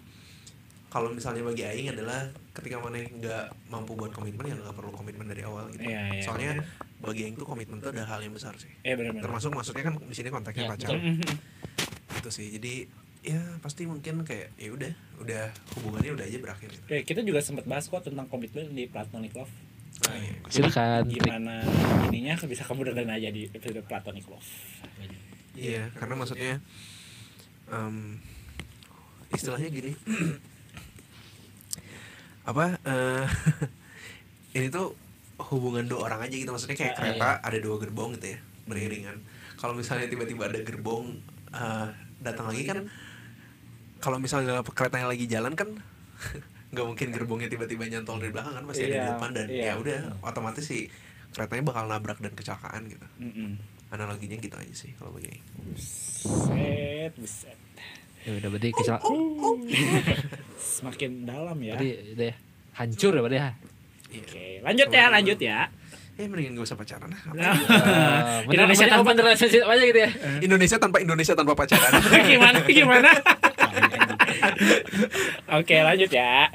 kalau misalnya bagi aing adalah ketika mana nggak mampu buat komitmen ya nggak perlu komitmen dari awal gitu. Iya, iya, Soalnya bagi aing tuh komitmen itu ada hal yang besar sih. Eh benar-benar. Termasuk maksudnya kan di sini konteksnya Iya, pacar. Itu sih. Jadi ya pasti mungkin kayak ya udah udah hubungannya udah aja berakhir gitu. Oke, kita juga sempat bahas kok tentang komitmen di Platonic Love. Nah, iya. Silakan. Gimana ininya bisa kamu dengerin aja di episode Platonic Love. Iya, karena maksudnya em, istilahnya gini. apa eh, ini tuh hubungan dua orang aja gitu maksudnya kayak Ah, kereta ada dua gerbong gitu ya beriringan. Kalau misalnya tiba-tiba ada gerbong eh, datang lagi kan kalau misalnya keretanya lagi jalan kan nggak mungkin gerbongnya tiba-tiba nyantol dari belakang kan pasti ada di Iya, depan dan iya. ya udah otomatis sih keretanya bakal nabrak dan kecelakaan gitu. Mm-mm. Analoginya gitu aja sih kalau. Buset, buset. Ya udah berarti kesal Semakin dalam ya. berarti udah ya hancur ya berarti ya. Iya. Oke, lanjut ya, lanjut ya. Eh mendingan gak usah pacaran lah. Nah, Eh, Indonesia tanpa open relationship aja gitu ya. Indonesia tanpa Indonesia tanpa pacaran. gimana gimana? Oke, lanjut ya.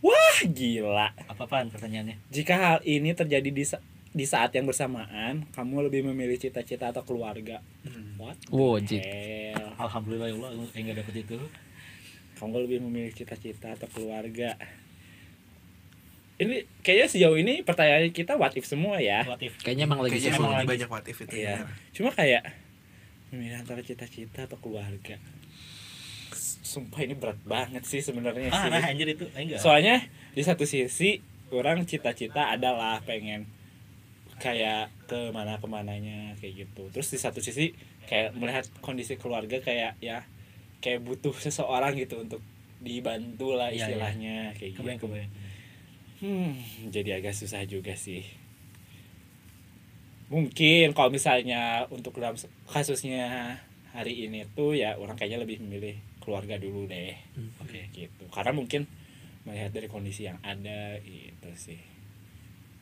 Wah, gila. Apa-apaan pertanyaannya? Jika hal ini terjadi di di saat yang bersamaan, kamu lebih memilih cita-cita atau keluarga? What? Wow, anjing. hell? Alhamdulillah ya Allah enggak dapet itu. Kamu lebih memilih cita-cita atau keluarga? Ini kayaknya sejauh ini pertanyaan kita what if semua ya. What if? Kayaknya emang lagi Kayaknya emang lagi. banyak what if itu. Iya. ya. Cuma kayak memilih antara cita-cita atau keluarga. Sumpah ini berat banget sih sebenarnya Ah, sih. nah anjir itu enggak. Soalnya di satu sisi orang cita-cita adalah pengen kayak ke mana ke mananya kayak gitu. Terus di satu sisi kayak melihat kondisi keluarga kayak ya kayak butuh seseorang gitu untuk dibantu lah Iya, iya. istilahnya kayak gitu. kebayang. Hmm, jadi agak susah juga sih. Mungkin kalau misalnya untuk dalam kasusnya hari ini tuh ya orang kayaknya lebih memilih keluarga dulu deh. Oke, gitu. Karena mungkin melihat dari kondisi yang ada gitu sih.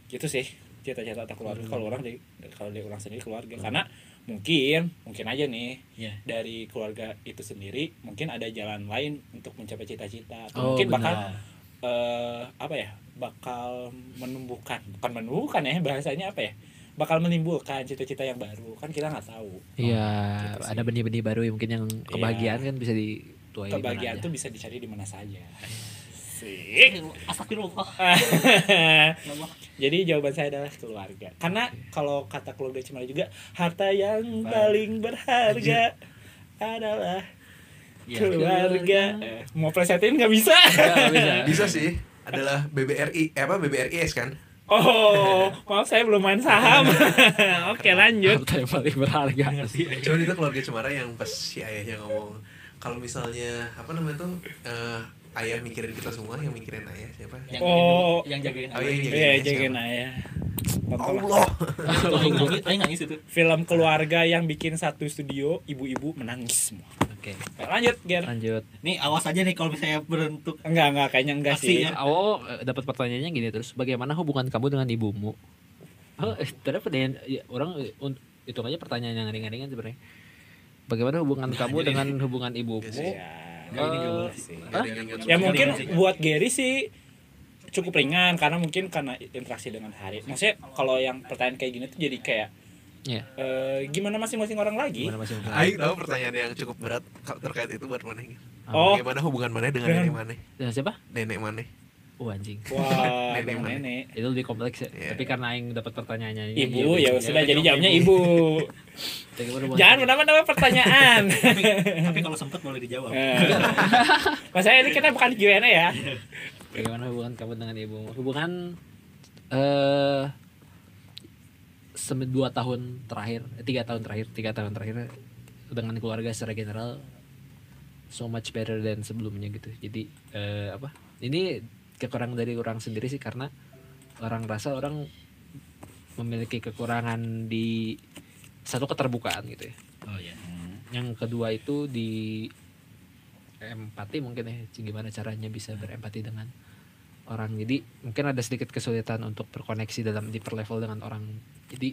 Gitu sih cita-cita atau keluarga kalau orang dari kalau dari orang sendiri keluarga. Karena mungkin mungkin aja nih Iya. dari keluarga itu sendiri mungkin ada jalan lain untuk mencapai cita-cita. Oh, mungkin benar. bakal eh apa ya bakal menumbuhkan bukan menumbuhkan ya bahasanya apa ya bakal menimbulkan cita-cita yang baru. Kan kita nggak tahu. Iya, Gitu sih. ada benih-benih baru yang mungkin yang kebahagiaan kan bisa dituai kebahagiaan tuh bisa dicari di mana saja sih Astagfirullah. jadi jawaban saya adalah keluarga karena kalau kata keluarga cuma juga harta yang paling berharga adalah Iya. keluarga Eh, mau presetin nggak bisa Nggak bisa. Bisa sih. Adalah BBRI, eh apa BBRIS kan? oh maaf saya belum main saham oke lanjut Harta yang paling berharga. Cuman itu keluarga Cemara yang pas si ayahnya ngomong kalau misalnya apa namanya tuh eh, ayah mikirin kita semua yang mikirin ayah siapa? Yang Oh. yang jagain Oh, yang ayah. jagain. Iya, siapa? jagain ayah. Tontonlah Allah. Nangis, nangis itu. film keluarga yang bikin satu studio, ibu-ibu menangis semua. Oke. Oke, lanjut, Ger. Lanjut. Nih awas aja nih kalau misalnya berbentuk Enggak, enggak, kayaknya enggak sih. Ya. Oh, eh, dapat pertanyaannya gini terus. Bagaimana hubungan kamu dengan ibumu? Oh, tadi pertanyaan ya, orang eh, itu aja pertanyaan yang ringan-ringan sebenarnya. Bagaimana hubungan kamu jadi- dengan hubungan ibumu? Iya. Ya, Ingat ya mungkin buat Gary sih cukup ringan karena mungkin karena interaksi dengan Hari. Maksudnya kalau yang pertanyaan kayak gini tuh jadi kayak Iya. eh, gimana masing-masing orang lagi? Hubungan? Aing tahu pertanyaan yang cukup berat ka- terkait itu buat mana? Oh. Bagaimana hubungan mana dengan nenek mana? Dengan siapa? Nenek mana? Oh anjing. Wah, Nenek mana? nenek. Itu lebih kompleks ya. Iya. Tapi karena aing dapat pertanyaannya ini, Ibu ya udah. sudah ya, jadi jawab jawabnya ibu. Jangan menambah-nambah pertanyaan. tapi, tapi kalau sempet boleh dijawab. Eh. Maksudnya ini kita bukan Q&A ya. Bagaimana hubungan kamu dengan ibu? Hubungan eh sem- dua tahun terakhir, eh, tiga tahun terakhir, tiga tahun terakhir dengan keluarga secara general so much better than sebelumnya gitu. Jadi eh, apa? Ini kekurangan dari orang sendiri sih karena orang rasa orang memiliki kekurangan di satu keterbukaan gitu ya. Oh iya. Yang kedua itu di empati mungkin ya gimana caranya bisa berempati dengan orang jadi mungkin ada sedikit kesulitan untuk berkoneksi dalam di per level dengan orang jadi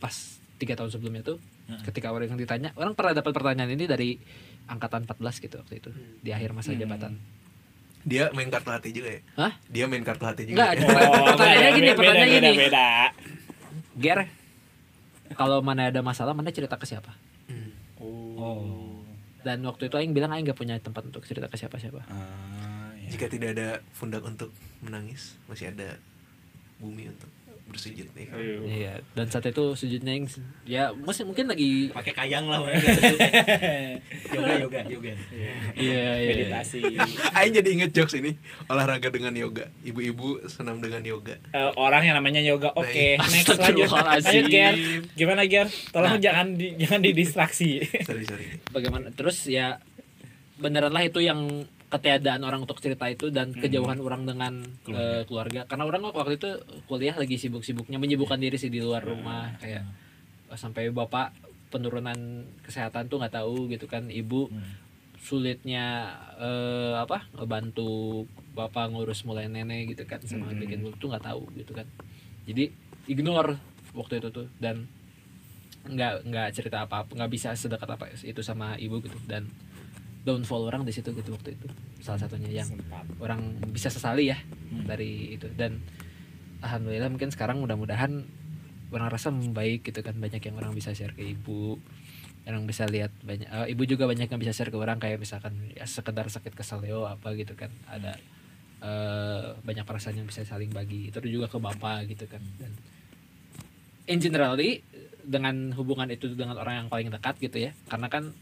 pas tiga tahun sebelumnya tuh Heeh. ketika orang yang ditanya orang pernah dapat pertanyaan ini dari angkatan 14 gitu waktu itu di akhir masa Hmm. jabatan Dia main kartu hati juga ya? Hah? Dia main kartu hati Enggak, juga. ya? Pertanyaannya gini, beda, pertanyaannya beda, gini. Beda, Ger kalau mana ada masalah mana cerita ke siapa Hmm. Oh. dan waktu itu Aing bilang Aing gak punya tempat untuk cerita ke siapa-siapa Ah, ya. Jika tidak ada pundak untuk menangis, masih ada bumi untuk bersujud nih kan. Iya, dan saat itu sujudnya yang ya masih mungkin lagi pakai kayang lah yoga yoga yoga. Iya iya. meditasi. Aing jadi inget jokes ini olahraga dengan yoga. Ibu-ibu senam dengan yoga. Eh, orang yang namanya yoga oke next lanjut. Lanjut Ger. Gimana Ger? Tolong jangan di, jangan didistraksi. Sorry sorry. Bagaimana? Terus ya beneran lah itu yang ketiadaan orang untuk cerita itu dan kejauhan orang dengan Keluarga. eh, keluarga. Karena orang waktu itu kuliah lagi sibuk-sibuknya menyibukkan diri sih di luar rumah. Kayak eh, sampai bapak penurunan kesehatan tuh nggak tahu gitu kan ibu Hmm. sulitnya eh, apa bantu bapak ngurus mulai nenek gitu kan sama Hmm. bikin tuh nggak tahu gitu kan. Jadi ignore waktu itu tuh dan nggak nggak cerita apa apa nggak bisa sedekat apa itu sama ibu gitu. Dan downfall orang di situ gitu waktu itu. Salah satunya yang Sempat. orang bisa sesali ya Hmm. dari itu. Dan alhamdulillah mungkin sekarang mudah-mudahan orang rasa membaik gitu kan. Banyak yang orang bisa share ke ibu orang bisa lihat banyak eh, ibu juga banyak yang bisa share ke orang kayak misalkan ya sekedar sakit keselio apa gitu kan. Ada eh, banyak perasaan yang bisa saling bagi. Itu juga ke bapak gitu kan. Dan in generally dengan hubungan itu dengan orang yang paling dekat gitu ya. Karena kan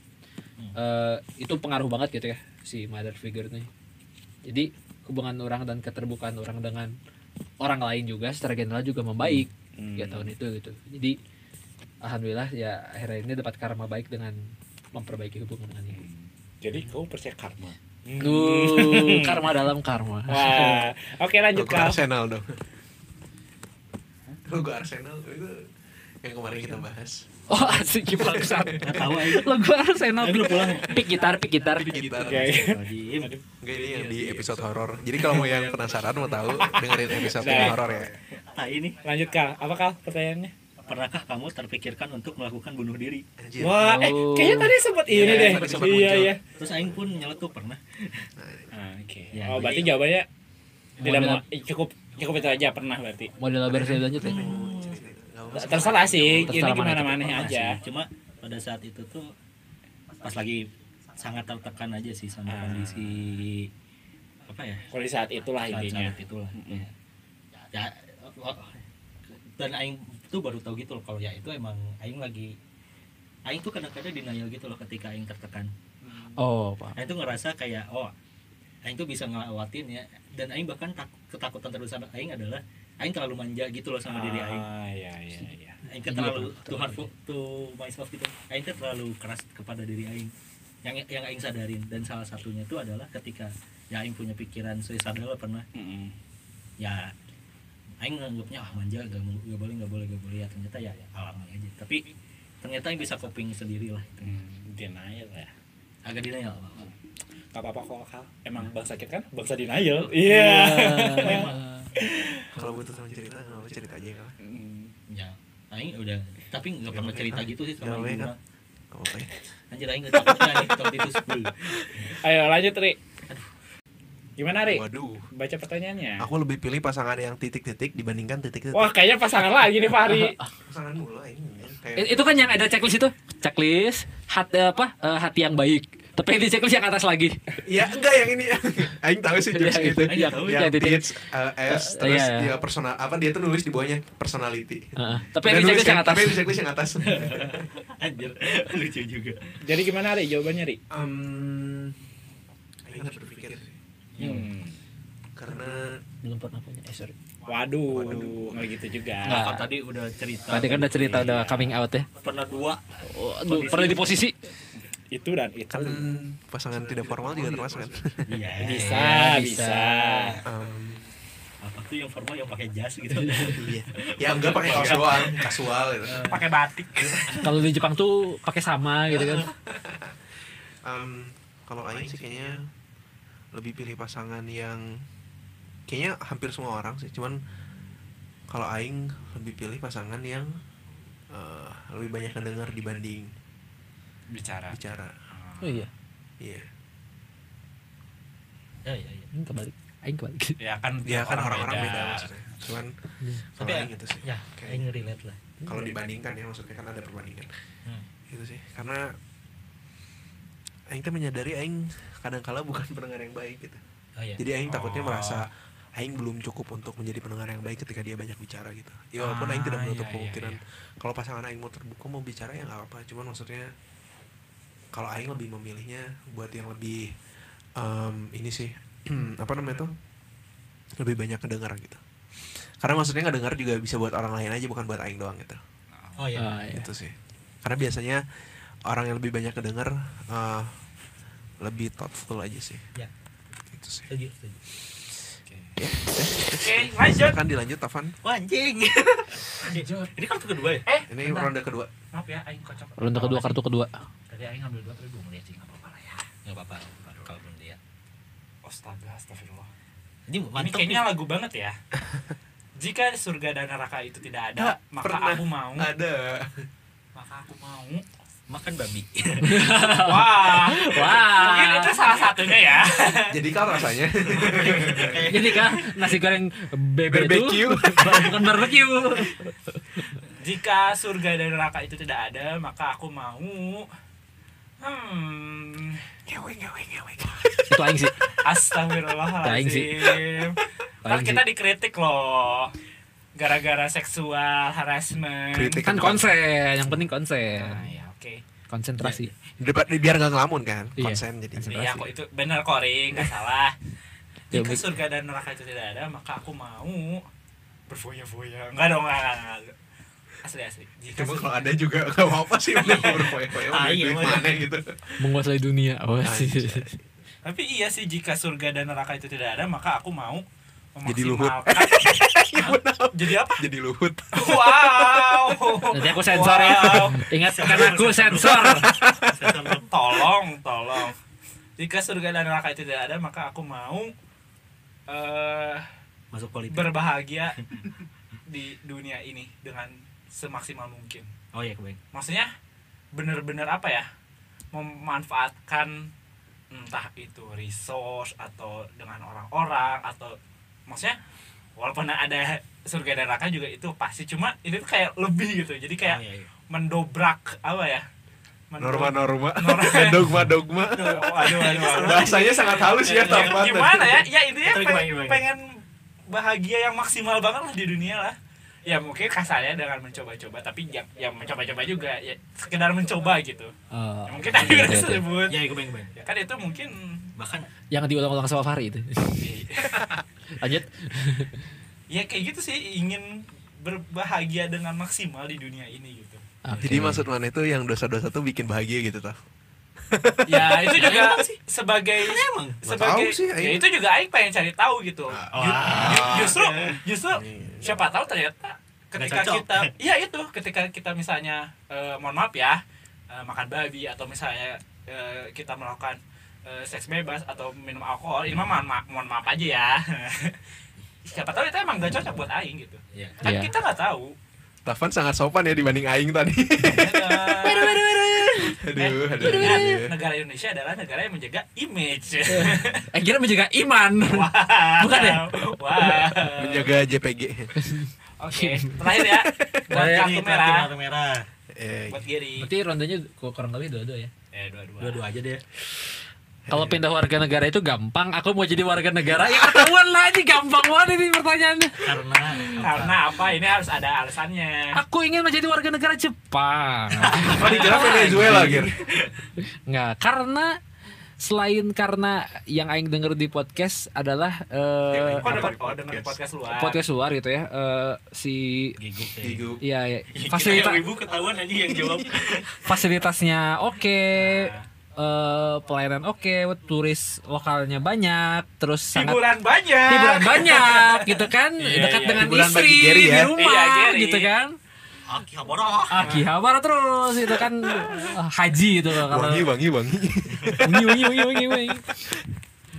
eh, itu pengaruh banget gitu ya si mother figure nih jadi hubungan orang dan keterbukaan orang dengan orang lain juga secara general juga membaik Hmm. ya tahun itu gitu. Jadi alhamdulillah ya akhirnya ini dapat karma baik dengan memperbaiki hubungan dengan ibu jadi kau percaya karma? Duh, karma dalam karma. Wah oke lanjut kau Arsenal dong. Logo Arsenal itu yang kemarin kita bahas oh asik gimana aja lagu Arsenal Ayo, lu pulang. pik gitar pik gitar gitar Oke. Astagfirullahaladzim. Enggak ini yang di episode horor. Jadi kalau mau yang penasaran mau tahu dengerin episode Nah. horor ya. nah ini lanjut kal apa kal pertanyaannya pernahkah kamu terpikirkan untuk melakukan bunuh diri Anjir. wah eh, Oh. kayaknya tadi sempat ini Iya, deh sempat iya muncul. iya terus Aing pun nyeletuk pernah Ah, oke Ya, oh berarti jawabannya tidak cukup cukup itu aja pernah berarti model versi lanjut ya usah. Terserah sih ini Terserah mana gimana mana aja. cuma pada saat itu tuh pas lagi sangat tertekan aja sih sama Ah. kondisi apa ya? Di saat itulah saat, intinya. saat itulah Mm-mm. ya oh, dan Aing tuh baru tahu gitu loh kalau ya itu emang Aing lagi Aing tuh kadang-kadang denial gitu loh ketika Aing tertekan. Oh pak. Aing tuh ngerasa kayak oh Aing tuh bisa ngelewatin ya. Dan Aing bahkan tak, ketakutan terbesar Aing adalah Aing terlalu manja gitu loh sama diri Aing. Ah iya iya iya. Aing kan terlalu too hard for- to myself gitu. Aing terlalu keras kepada diri Aing. Yang yang Aing sadarin. Dan salah satunya tuh adalah ketika ya Aing punya pikiran suicidal pernah. Mm-mm. ya Aing nganggapnya ah manja gak, gak boleh gak boleh gak boleh. Ya ternyata ya, ya alami aja. Tapi ternyata Aing bisa coping sendiri lah Hmm, denial ya. Agak denial. Gak apa-apa kok kal emang bang sakit kan bangsa denial. Iya Kalau butuh teman cerita nggak apa cerita aja kan. Ya Aing udah tapi nggak Gak pernah cerita kan? gitu sih sama ibu kan? Gak ya. anjir Aing gak takutnya nih takut itu ayo lanjut Ri gimana Ri Waduh. baca pertanyaannya Aku lebih pilih pasangan yang titik-titik dibandingkan titik-titik. wah kayaknya pasangan lagi nih Fahri Pasangan mulu ini. I- Kayak itu kan yang ada checklist itu checklist hati apa eh, hati yang baik tapi yang di checklist yang atas lagi Iya, enggak yang ini. Aing tahu sih jokes Iya, gitu. itu. Aing tahu, Yang titik. Tits, uh, S, Uh, terus iya. dia personal apa dia tuh nulis di bawahnya personality. Heeh. tapi yang di nulis checklist yang atas Tapi yang di checklist yang atas. anjir lucu juga jadi gimana Ri jawabannya Ri um, Aing harus berpikir. Hmm. Karena belum pernah punya eh sorry Waduh, Waduh. nggak gitu juga. Nggak. Nah, tadi udah cerita tadi kan udah cerita udah Iya. coming out ya pernah dua oh, aduh, pernah di posisi Itu dan itu. kan pasangan tidak formal juga termasuk kan. iya Bisa, Ya, bisa. bisa. Um, apa tuh yang formal yang pakai jas gitu iya. Ya enggak pakai kaos doang, kasual gitu. Pakai batik. kalau di Jepang tuh pakai sama gitu kan Um, kalau Aing sih kayaknya lebih pilih pasangan yang kayaknya hampir semua orang sih cuman kalau Aing lebih pilih pasangan yang eh, lebih banyak mendengar dibanding Bicara. bicara. Oh. Iya? Iya. Ya ya ya Aing kebalik. Aing kebalik. Ya kan, ya kan orang-orang beda. maksudnya. Cuman kalau tapi Aing itu sih. ya Kayak- Aing relate lah. kalau dibandingkan ya maksudnya kan ada perbandingan. Hmm. itu sih. Karena Aing tuh menyadari Aing kadang kala bukan pendengar yang baik gitu. Oh ya jadi Aing takutnya Oh. merasa aing belum cukup untuk menjadi pendengar yang baik ketika dia banyak bicara gitu. Ya walaupun aing tidak Ah, menutup iya, iya, kemungkinan. iya. kalau pasangan aing mau terbuka mau bicara ya nggak apa-apa. Cuman maksudnya kalau aing lebih memilihnya buat yang lebih em, ini sih apa namanya tuh? Lebih banyak kedengar gitu. Karena maksudnya ngedengar juga bisa buat orang lain aja bukan buat aing doang gitu. Oh iya. Ah, iya. itu sih. Karena biasanya orang yang lebih banyak kedengar eh, lebih thoughtful aja sih. Ya itu sih. Setuju setuju. Ya Oke, lanjut. kan dilanjut Tavan Wah, anjing. Ini kartu kedua ya? Eh, ini bentar. ronde kedua. Maaf ya, aing kocok. ronde kedua kartu kedua tadi Aing ngambil dua tapi belum lihat sih nggak apa-apa lah ya nggak apa-apa kalau belum lihat Astaga, astagfirullah. ini Ini kayaknya lagu banget ya. Jika surga dan neraka itu tidak ada, maka pernah. aku mau. ada Maka aku mau. makan babi Wah. Wah. Mungkin itu salah satunya ya. jadi kan rasanya jadi kan nasi goreng bebek itu bukan barbecue Jika surga dan neraka itu tidak ada, maka aku mau. Hmm. ngewe ngewe ngewe itu aing sih Aing sih. Astagfirullahaladzim. Kan kita sih. dikritik loh. Gara-gara seksual harassment. Kritik. kan konsen yang penting konsen Nah, ya oke. konsentrasi Debat biar nggak ngelamun kan Iya. konsen jadi Konsen. Iya kok itu benar kok Ring, nggak salah. Ya, Jika surga dan neraka itu tidak ada, maka aku mau berfoya-foya. Enggak dong, enggak, enggak, enggak. Asli asli. Jika cuma surga- kalau ada juga nggak apa apa sih udah Ah, udah iya, mana gitu menguasai dunia oh sih Anjay. Tapi iya sih jika surga dan neraka itu tidak ada, maka aku mau Jadi Luhut. Jadi apa? jadi luhut Wow. nanti aku sensor ya Wow. ingat kan aku sensor tolong, tolong. Jika surga dan neraka itu tidak ada, maka aku mau eh masuk politik berbahagia di dunia ini dengan semaksimal mungkin. oh iya kebaik Maksudnya bener-bener apa ya? Memanfaatkan entah itu resource atau dengan orang-orang atau maksudnya walaupun ada surga dan neraka juga itu pasti cuma ini tuh kayak lebih gitu. Jadi kayak oh, iya, iya. mendobrak apa ya? Norma-norma Norma. dogma-dogma Aduh, aduh, aduh, aduh. bahasanya sangat halus ya Ya, gimana ya ya pengen, gimana, gimana? pengen bahagia yang maksimal banget lah di dunia lah ya mungkin kasarnya dengan mencoba-coba tapi yang yang mencoba-coba juga. Ya sekedar mencoba gitu. Oh, Ya, mungkin tadi iya, udah iya, iya. sebut. Ya kebaik ya kan itu mungkin bahkan yang diulang-ulang sama Fahri itu. Lanjut. Ya kayak gitu sih ingin berbahagia dengan maksimal di dunia ini gitu. Oke. jadi maksud mana itu yang dosa-dosa tuh bikin bahagia gitu tah ya itu juga sebagai emang? Sebagai tahu sih, ya itu juga Aing pengen cari tahu gitu. Ju- Wah. ju- justru justru Iya. siapa tahu ternyata ketika kita iya itu. Ketika kita misalnya eh, mohon maaf ya eh, makan babi atau misalnya eh, kita melakukan eh, seks bebas atau minum alkohol ini mah mohon maaf, mohon maaf aja ya. Siapa tahu itu emang gak cocok buat Aing gitu. Iya. kan Iya. kita nggak tahu. Tavan sangat sopan ya dibanding Aing tadi. Eh, aduh aduh, ingat, aduh. negara Indonesia adalah negara yang menjaga image eh kira menjaga iman Bukan ya? Wah. menjaga JPG Oke, terakhir ya. Buat kartu merah. kartu merah eh, Buat Gary. berarti rondenya ku- kurang lebih dua-dua ya Eh, dua-dua. dua-dua aja deh kalau pindah warga negara itu gampang. Aku mau jadi warga negara ya ketahuan lah ini gampang banget ini pertanyaannya. Karena Karena apa? Ini harus ada alasannya. aku ingin menjadi warga negara Jepang. Oh dikira Venezuela gitu nggak karena selain karena yang aing denger di podcast adalah eh, Apa? oh, denger podcast. luar. podcast luar gitu ya eh, si ya Gigu ya, ya fasilitas ibu ketahuan aja yang jawab. Fasilitasnya oke Eh, pelayanan oke, okay, turis lokalnya banyak, terus hiburan sangat, banyak, hiburan banyak, gitu kan, yeah, dekat yeah. dengan hiburan istri ya. di rumah, yeah, gitu kan. Akihabara. Akihabara terus itu kan eh, haji itu kalau wangi wangi wangi. wangi wangi wangi wangi wangi.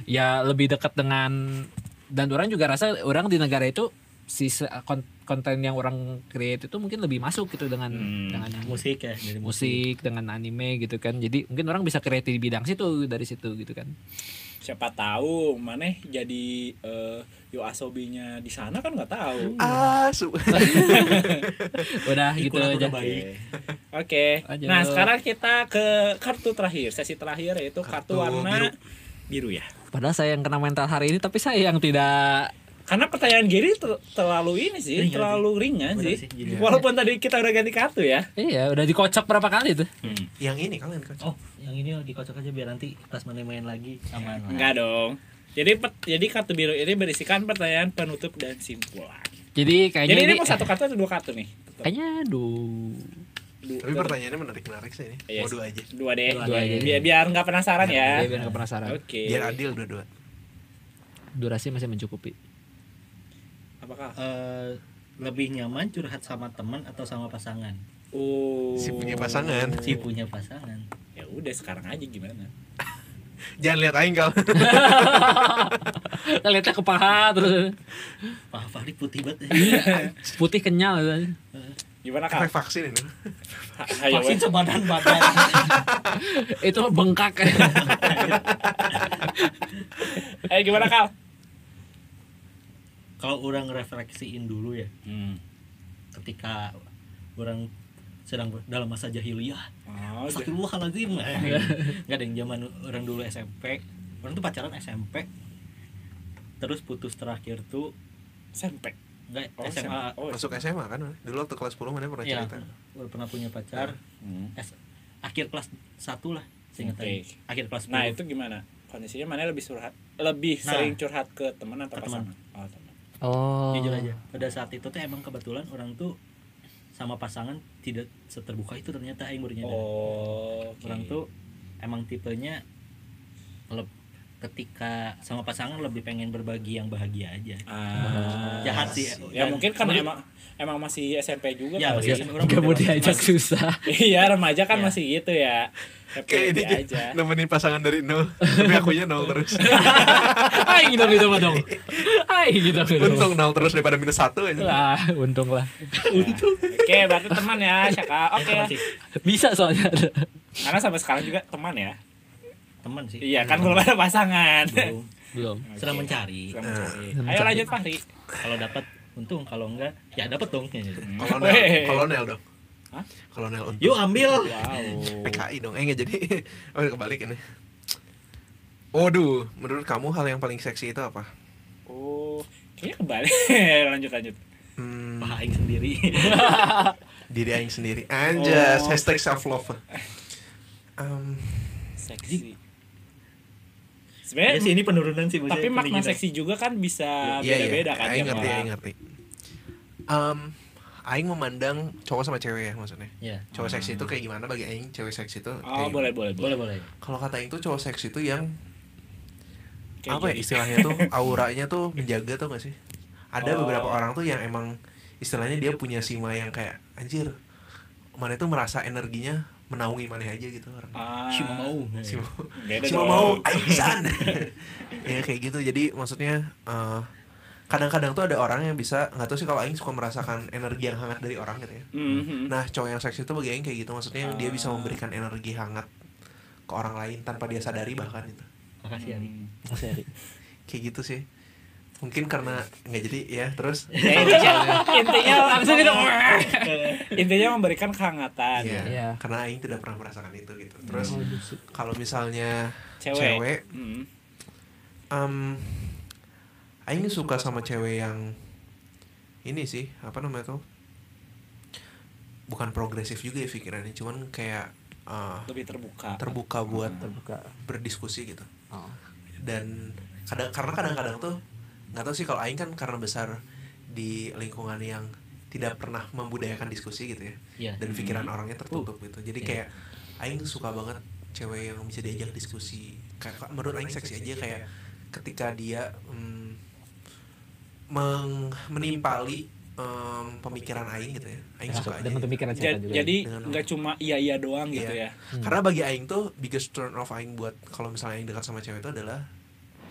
Ya lebih dekat dengan dan orang juga rasa orang di negara itu si kon- konten yang orang create itu mungkin lebih masuk gitu dengan dengan yang musik ya dari musik dengan anime gitu kan jadi mungkin orang bisa kreatif di bidang situ dari situ gitu kan Siapa tahu maneh jadi eh, Yo Asobinya di sana kan nggak tahu. asu udah gitu Ikut aja. Oke. Lanjut. Nah, sekarang kita ke kartu terakhir, sesi terakhir yaitu kartu, Kartu warna biru. biru ya. padahal saya yang kena mental hari ini tapi saya yang tidak Karena pertanyaan Gary ter- terlalu ini sih, Ringan terlalu ringan Bener sih. sih, Walaupun tadi kita udah ganti kartu ya. Iya, udah dikocok berapa kali tuh? Yang ini kalian kan. oh yang ini dikocok aja biar nanti pas mana main lagi aman. Enggak dong. Jadi pet- jadi kartu biru ini berisikan pertanyaan penutup dan simpulan. Jadi kayaknya Jadi ini ini mau satu kartu atau dua kartu nih? kayaknya aduh. Du- Tapi pertanyaannya menarik-menarik sih ini. Iya Mau sih. dua aja. dua deh. Dua aja. Biar biar nggak penasaran ya. Dia biar nggak penasaran. Oke. Biar adil dua-dua. Durasi masih mencukupi. Apakah? Eh, lebih nyaman curhat sama teman atau sama pasangan Oh. Si punya pasangan. si punya pasangan Ya udah sekarang aja gimana? Jangan lihat aing kal. Lihatnya ke paha terus Pak Fahri putih banget putih kenyal gitu. Gimana kak? Efek vaksin ini. Ayo, vaksin sebadan badan Itu bengkak. Ayo gimana kak? Kalau orang refleksiin dulu ya Hmm. ketika orang sedang dalam masa jahiliyah Oh. Astagfirullahaladzim Nggak ada yang zaman orang dulu SMP Orang tuh pacaran SMP Terus putus terakhir tuh Sampai. Enggak Oh, SMA Oh, Masuk SMA kan. Dulu waktu kelas 10 mana pernah Ya cerita. pernah punya pacar Hmm. S- Akhir kelas 1 lah Seingat Oke. aja. Akhir kelas 10 Nah itu gimana? Kondisinya mana lebih curhat? Lebih Nah. sering curhat ke teman atau Ke pasangan? Teman. Oh. Jujur aja Pada saat itu tuh emang kebetulan orang tuh Sama pasangan tidak seterbuka itu ternyata Aing baru nyadar Oh. oke. Orang tuh emang tipenya leb- ketika sama pasangan lebih pengen berbagi yang bahagia aja Ah. jahat sih Ya Dan- mungkin karena emang emang masih SMP juga Ya, kali masih ya. SMP. Orang Gak mau diajak susah. Iya remaja kan Ya. masih gitu ya. Kayak ini aja. nemenin pasangan dari nol. Tapi akunya nol terus. Aing gitu gitu mah dong. Aing gitu gitu. Untung nol terus daripada minus satu aja. Lah, untung lah. Oke, berarti teman ya, Syaka. Oke. teman sih Bisa soalnya ada. Karena sampai sekarang juga teman ya. teman sih Iya, kan belum ada pasangan. belum Belum. sedang mencari Sedang mencari. Sedang Ayo mencari. lanjut Fahri. kalau dapat untung kalau enggak ya dapat dong Kolonel, Weh. kolonel dong. Hah? Kolonel untuk yuk ambil Wow. PKI dong. Eh nggak jadi. Oh kebalik ini. Waduh, menurut kamu hal yang paling seksi itu apa? Oh, kayaknya kebalik. lanjut lanjut. Hmm, aing sendiri diri aing sendiri. Anjas, Oh. hashtag self love. Um, Seksi. ya Sebenarnya sih ini penurunan sih tapi makna seksi juga kan bisa iya, beda-beda iya. kan Aing tiap ngerti, aing ngerti. Um, aing memandang cowok sama cewek ya maksudnya. ya Cowok seksi itu kayak gimana bagi aing? Cewek seksi itu Oh, kayak boleh boleh boleh. boleh boleh Kalau kata aing tuh cowok seksi itu yang Kayak apa ya istilahnya tuh auranya tuh menjaga tuh gak sih? Ada Oh. beberapa orang tuh yang emang istilahnya dia punya sima yang kayak anjir mana itu merasa energinya menaungi mana aja gitu orang. Ah, si mau Si mau, si mau ya kayak gitu. Jadi maksudnya eh, kadang-kadang tuh ada orang yang bisa nggak tahu sih kalau aing suka merasakan energi yang hangat dari orang gitu ya. Mhm. Nah, cowok yang seksi itu bagi aing kayak gitu maksudnya dia bisa Ah. memberikan energi hangat ke orang lain tanpa dia sadari bahkan itu. makasih Ali Hmm. Kayak gitu sih. Mungkin karena nggak jadi ya terus Ya, intinya, intinya Langsung gitu. intinya memberikan kehangatan. Iya, Iya. karena aing tidak pernah merasakan itu gitu. Terus kalau misalnya Cewek. cewek, em, aing suka sama cewek yang ini sih, apa namanya tuh? Bukan progresif juga ya pikirannya, cuman kayak eh, Lebih terbuka. terbuka buat Terbuka. berdiskusi gitu. Oh. Dan kadang karena kadang-kadang tuh nggak tahu sih kalau aing kan karena besar di lingkungan yang tidak pernah membudayakan diskusi gitu ya. ya dan pikiran orangnya tertutup gitu jadi Iya. kayak aing suka banget cewek yang bisa diajak diskusi kayak menurut aing seksi aja kayak ketika dia mm, meng- menimpali em, pemikiran aing gitu ya aing suka aja Dengan pemikiran cerita juga. jadi nggak cuma iya iya doang gitu Iya. ya. Hmm. karena bagi aing tuh biggest turn off aing buat kalau misalnya aing dekat sama cewek itu adalah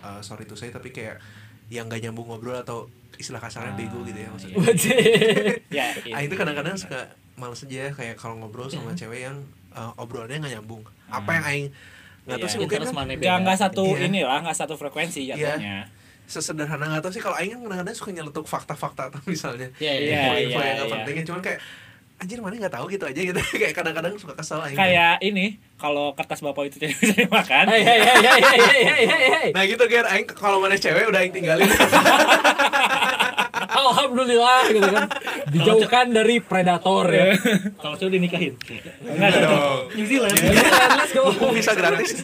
uh, sorry to say tapi kayak yang gak nyambung ngobrol atau istilah kasarnya Ah, bego gitu ya maksudnya Ya, Aing tuh kadang-kadang suka males aja kayak kalau ngobrol sama cewek yang uh, obrolannya nggak nyambung. Apa yang aing nggak tahu Iya. sih mungkin kan Nggak nggak satu Iya. ini lah, nggak satu frekuensi jatuhnya. Sesederhana nggak tahu sih kalau aing kan kadang-kadang suka nyeletuk fakta-fakta atau misalnya ya Iya, info-info iya, yang nggak iya. pentingnya cuman kayak anjir mana nggak tahu gitu aja gitu kayak kadang-kadang suka kesel aing. kayak ini kalau kertas bapak itu tidak bisa dimakan hei hei hei hei hei hei hei. nah gitu kan aing kalau mana cewek udah aing tinggalin Alhamdulillah gitu kan. Dijauhkan dari predator ya. Kalau saya udah nikahin. enggak dong dong New Zealand. Let's go. bisa gratis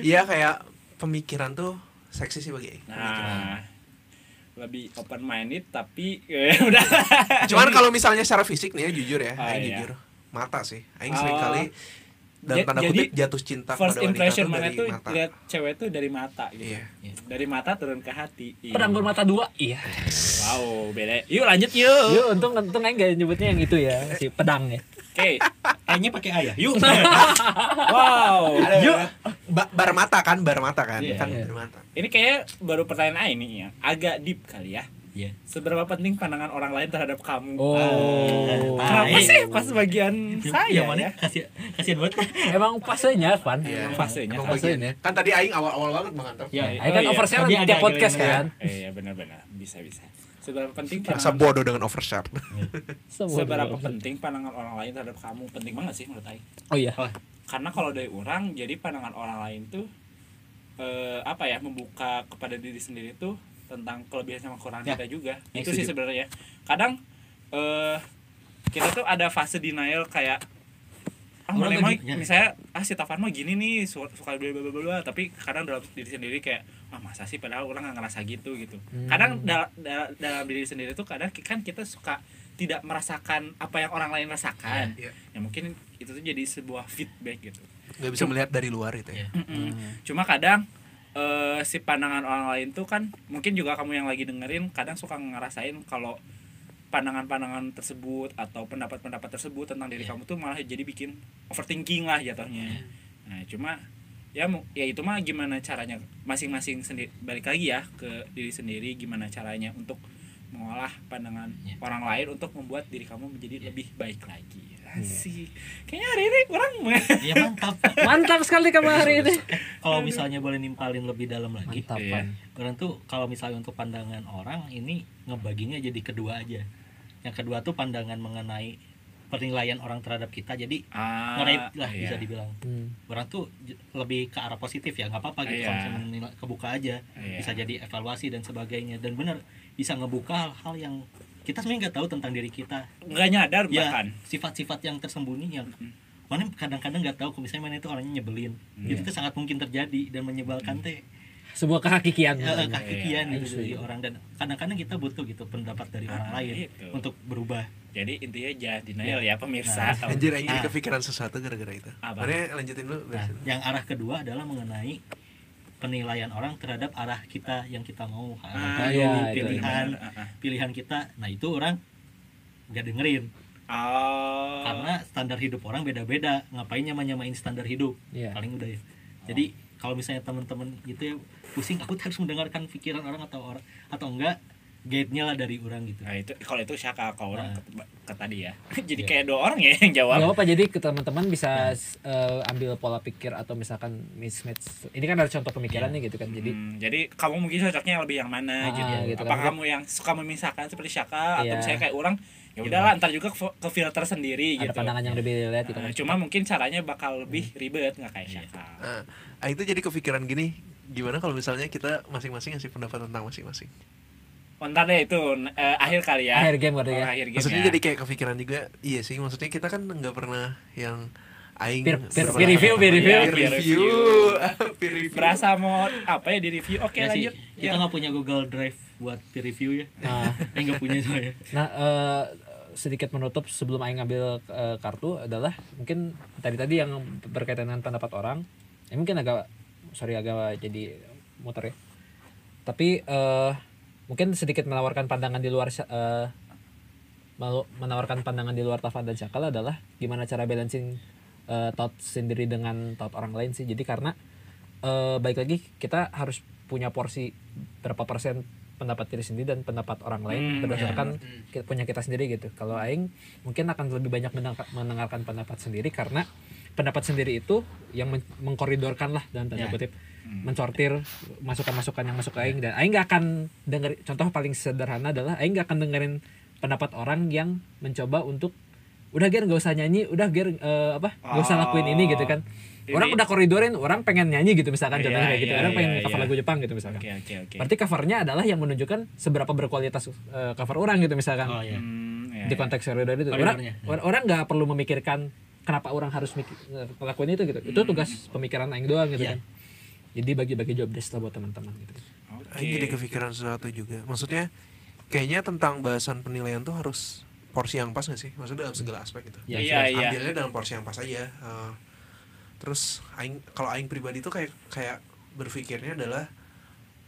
iya kayak pemikiran tuh seksi sih bagi aing nah lebih open minded tapi eh, udah cuman kalau misalnya secara fisik nih ya jujur ya Ah, aing iya. jujur mata sih aing sering kali dan tanda jadi, kutip jatuh cinta first pada wanita impression mana tuh mata lihat cewek tuh dari mata gitu iya dari mata turun ke hati Iya. Pedang bermata dua. Iya. wow beda yuk lanjut yuk Yuk, untung untung aing gak nyebutnya yang itu ya, si pedang ya. oke Kayaknya pakai ayah. Yuk. wow yuk ba bar mata kan bar mata kan Iya, kan iya. bar mata ini kayak baru pertanyaan Aing nih ya agak deep kali ya Iya. seberapa penting pandangan orang lain terhadap kamu Oh. kenapa Baik. sih pas bagian saya yang mana? ya Kasih kasihan banget. Emang fasenya, Van. Iya. Emang fasenya, Emang fasenya. bagian. kan tadi aing awal-awal banget mengantap Ya, Aing kan iya. overshare Tadi tiap agak podcast gini-gini kan. eh ya benar-benar bisa bisa seberapa penting rasa bodoh dengan overshare seberapa penting pandangan orang lain terhadap kamu penting banget sih menurut Aing Oh iya. Karena kalau dari orang jadi pandangan orang lain tuh eh, apa ya membuka kepada diri sendiri tuh tentang kelebihan sama kekurangan Ya, kita juga. yang itu sih sebenarnya. Kadang eh kita tuh ada fase denial kayak ah mah lagi- ya. misalnya ah si Tavan mah gini nih su- suka bla bla bla bla tapi kadang dalam diri sendiri kayak ah masa sih padahal orang nggak ngerasa gitu gitu. Hmm. kadang dal- dal- dalam diri sendiri tuh kadang kan kita suka tidak merasakan apa yang orang lain rasakan Iya. ya mungkin itu tuh jadi sebuah feedback gitu nggak bisa melihat dari luar itu ya Iya. Mm-mm. Cuma kadang eh, si pandangan orang lain tuh kan mungkin juga kamu yang lagi dengerin kadang suka ngerasain kalau pandangan-pandangan tersebut atau pendapat-pendapat tersebut tentang diri Iya. kamu tuh malah jadi bikin overthinking lah jatuhnya. Nah, cuma ya ya itu mah gimana caranya masing-masing sendiri balik lagi ya ke diri sendiri gimana caranya untuk mengolah pandangan Iya. orang lain untuk membuat diri kamu menjadi lebih baik lagi. Iya. Asik. Kayaknya hari ini orang Iya mantap. Mantap sekali kamu hari ini. Kalau misalnya boleh nimpalin lebih dalam lagi. Mantap, Iya. Orang tuh kalau misalnya untuk pandangan orang ini ngebaginya jadi kedua aja. Yang kedua tuh pandangan mengenai penilaian orang terhadap kita jadi ah, ngerait lah iya. bisa dibilang. Hmm. Orang tuh lebih ke arah positif ya nggak apa-apa gitu Iya. kalau misalnya menilai- kebuka aja Iya. bisa jadi evaluasi dan sebagainya dan benar bisa ngebuka hal-hal yang kita sebenarnya nggak tahu tentang diri kita nggak nyadar ya bahkan sifat-sifat yang tersembunyi yang Mm. mana kadang-kadang nggak tahu kalau misalnya mana itu orangnya nyebelin Iya. itu tuh sangat mungkin terjadi dan menyebalkan teh Sebuah kehakikian. eh, kehakikian Iya, gitu dari orang. Dan kadang-kadang kita butuh gitu pendapat dari orang Ah, lain itu. untuk berubah. Jadi intinya jangan denial ya pemirsa. Nah, anjir aing jadi Ah. kepikiran sesuatu gara-gara itu. Mana lanjutin dulu nah yang arah kedua adalah mengenai penilaian orang terhadap arah kita yang kita mau. Ah, itu pilihan. benar. Ah, ah. pilihan kita. Nah itu orang nggak dengerin. Oh. Karena standar hidup orang beda-beda. Ngapain nyama-nyamain standar hidup? Iya. paling udah ya. Jadi kalau misalnya teman-teman gitu ya pusing aku harus mendengarkan pikiran orang atau orang atau enggak guide-nya lah dari orang gitu nah itu kalau itu syaka kalau orang Nah. ke, ke tadi ya jadi Iya. kayak dua orang ya yang jawab Gak apa-apa jadi ke teman-teman bisa eh, ambil pola pikir atau misalkan mismatch. Ini kan ada contoh pemikiran nih gitu kan. Jadi Hmm, jadi kamu mungkin cocoknya lebih yang mana Ah, gitu. gitu apa kan. kamu yang suka memisahkan seperti Syaka atau Iya. misalnya kayak orang ya udahlah ntar juga ke, ke filter sendiri ada gitu pandangan yang lebih lihat gitu kan. cuma mungkin caranya bakal lebih ribet nggak kayak Iya. Syaka Nah, ah, itu jadi kepikiran gini gimana kalau misalnya kita masing-masing ngasih pendapat tentang masing-masing Oh, ntar deh itu eh, akhir kali ya Akhir game berarti Oh, ya. akhir game maksudnya ya. jadi kayak kepikiran juga iya sih maksudnya kita kan nggak pernah yang aing Peer- peer- peer review, peer review. Peer Peer review review. peer review berasa mau apa ya di review oke Ya sih, lanjut kita Ya. nggak punya Google Drive buat peer review ya Nah, nggak punya saya nah eh, sedikit menutup sebelum aing ngambil eh, kartu adalah mungkin tadi-tadi yang berkaitan dengan pendapat orang. Ya mungkin agak sorry agak jadi muter ya. Tapi eh mungkin sedikit menawarkan pandangan di luar mau menawarkan pandangan di luar Tavan dan Syakal adalah gimana cara balancing eh, thought sendiri dengan thought orang lain sih. Jadi karena eh, baik lagi kita harus punya porsi berapa persen pendapat diri sendiri dan pendapat orang lain Hmm, berdasarkan ki- punya kita sendiri gitu. Kalau aing mungkin akan lebih banyak mendengar- mendengarkan pendapat sendiri karena pendapat sendiri itu yang men- mengkoridorkan lah dalam tanda Ya. kutip Hmm. mensortir masukan-masukan yang masuk ke aing dan aing nggak akan denger contoh paling sederhana adalah aing nggak akan dengerin pendapat orang yang mencoba untuk udah Ger gak usah nyanyi udah Ger eh, apa gak usah lakuin ini gitu kan orang udah koridorin orang pengen nyanyi gitu misalkan Iya, contohnya kayak gitu iya, orang pengen iya, cover iya. lagu Jepang gitu misalkan Oke oke oke. berarti covernya adalah yang menunjukkan seberapa berkualitas eh, cover orang gitu misalkan oh ya Hmm, di konteks koridor itu orang orang nggak perlu memikirkan kenapa orang harus mikir, ngelakuin itu gitu itu tugas pemikiran aing doang gitu Iya. kan jadi bagi-bagi job desk lah buat teman-teman gitu Oke. Aing jadi kepikiran sesuatu juga. Maksudnya kayaknya tentang bahasan penilaian tuh harus porsi yang pas gak sih? Maksudnya dalam segala aspek gitu. Ya, Iya iya. Ambilnya dalam porsi yang pas aja. Uh, terus aing kalau aing pribadi tuh kayak kayak berpikirnya adalah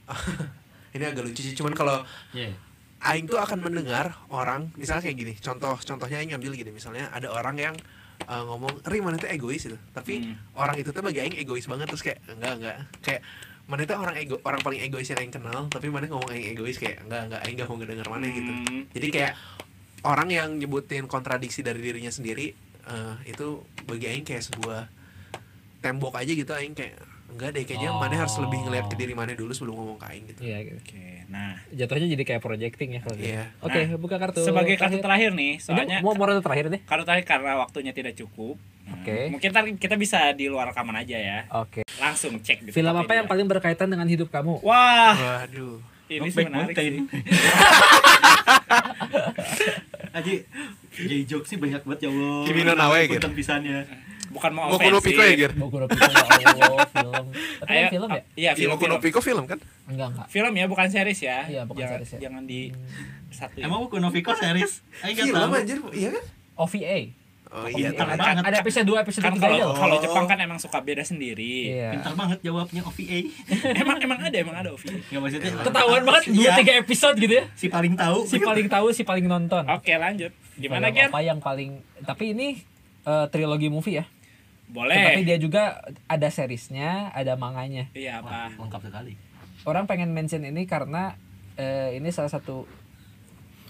ini agak lucu sih. Cuman kalau ya aing tuh akan mendengar orang misalnya kayak gini. Contoh contohnya aing ambil gini misalnya ada orang yang uh, ngomong, "Ri, mana tuh egois itu." Tapi Hmm. orang itu tuh bagi aing egois banget terus kayak enggak enggak kayak mana itu orang ego orang paling egois yang aing kenal tapi mana ngomong aing egois kayak enggak enggak aing enggak mau ngedenger mana gitu Hmm. jadi kayak orang yang nyebutin kontradiksi dari dirinya sendiri eh, itu bagi aing kayak sebuah tembok aja gitu aing kayak enggak deh kayaknya mana harus lebih ngeliat ke diri mana dulu sebelum ngomong ke aing gitu iya gitu Oke. Nah, jatuhnya jadi kayak projecting ya kalau gitu. Iya. oke Nah, buka kartu sebagai kartu terakhir nih, Ini soalnya mau moral terakhir deh kartu terakhir karena waktunya tidak cukup. Nah, Oke. Mungkin ntar kita bisa di luar rekaman aja ya. oke Langsung cek di film apa yang paling berkaitan dengan hidup kamu Wah, waduh ini sih menarik sih. Aji jadi joke sih banyak banget ya Allah Kimi no Nawa, gitu. Pisannya Bukan mau Boku no. Pico ya Gir? Boku no Pico ya Allah film tapi Ayo, kan film ya Iya, film, Boku no film. Pico film kan? enggak enggak Film ya, bukan series ya. Iya, bukan jangan, series ya. Jangan di satu. emang buku Noviko series Aing nggak Film tahu anjir, iya kan? OVA Oh iya, Pintar tahu. banget. ada episode 2 episode kan 3 kalau aja loh kalau Oh. Jepang kan emang suka beda sendiri. iya pintar banget jawabnya OVA emang emang ada emang ada OVA. nggak maksudnya ketahuan banget dua Iya, tiga episode gitu ya si paling tahu si paling tahu si paling nonton Oke, lanjut. Gimana, Ger? apa yang paling tapi ini eh, trilogi movie ya Boleh. tapi dia juga ada seriesnya ada manganya. Iya, Wah, apa? lengkap sekali. Orang pengen mention ini karena eh, ini salah satu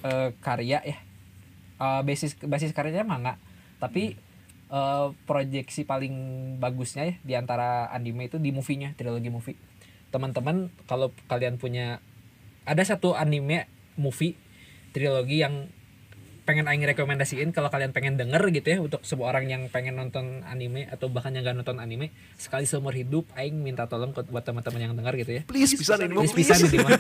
eh, karya ya. Eh, basis basis karyanya manga. Tapi eh, proyeksi paling bagusnya ya di antara anime itu di movie-nya trilogi movie. Teman-teman kalau kalian punya ada satu anime movie trilogi yang pengen aing rekomendasiin kalau kalian pengen denger gitu ya untuk sebuah orang yang pengen nonton anime atau bahkan yang gak nonton anime sekali seumur hidup aing minta tolong buat teman-teman yang denger gitu ya. Please bisa ini please. bisa gitu mah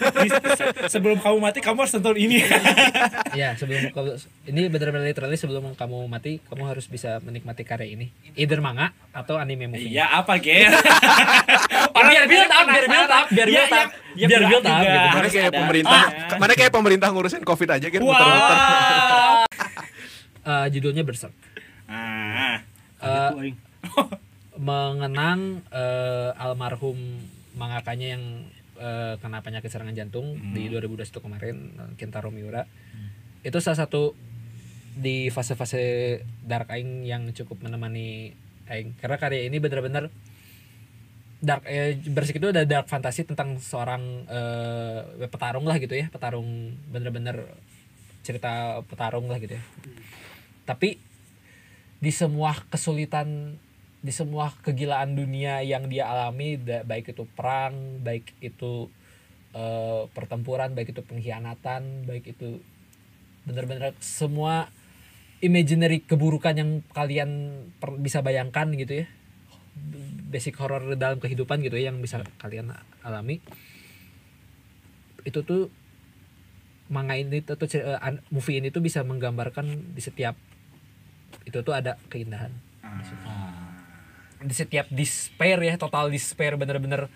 Sebelum kamu mati kamu harus nonton ini. ya sebelum kalau ini benar-benar literally sebelum kamu mati kamu harus bisa menikmati karya ini. Either manga atau anime movie. Iya, apa, Ger? biar build up biar build up biar Iya, build up. iya, biar build up gitu. Mana kayak pemerintah, Ah. mana kayak pemerintah ngurusin covid aja kan muter-muter. Eh, judulnya Berserk. Ah. Aing. mengenang eh, almarhum mangakanya yang eh, kena penyakit serangan jantung di 2021 kemarin Kentaro Miura. Itu salah satu di fase-fase dark aing yang cukup menemani aing. Karena karya ini benar-benar dark eh, bersik itu ada dark fantasi tentang seorang eh, petarung lah gitu ya. Petarung bener-bener cerita petarung lah gitu ya tapi di semua kesulitan di semua kegilaan dunia yang dia alami baik itu perang baik itu eh, pertempuran baik itu pengkhianatan baik itu bener-bener semua imaginary keburukan yang kalian per- bisa bayangkan gitu ya. Basic horror dalam kehidupan gitu ya yang bisa kalian alami. Itu tuh manga ini tuh, tuh eh, movie ini tuh bisa menggambarkan di setiap itu tuh ada keindahan di setiap despair ya total despair bener-bener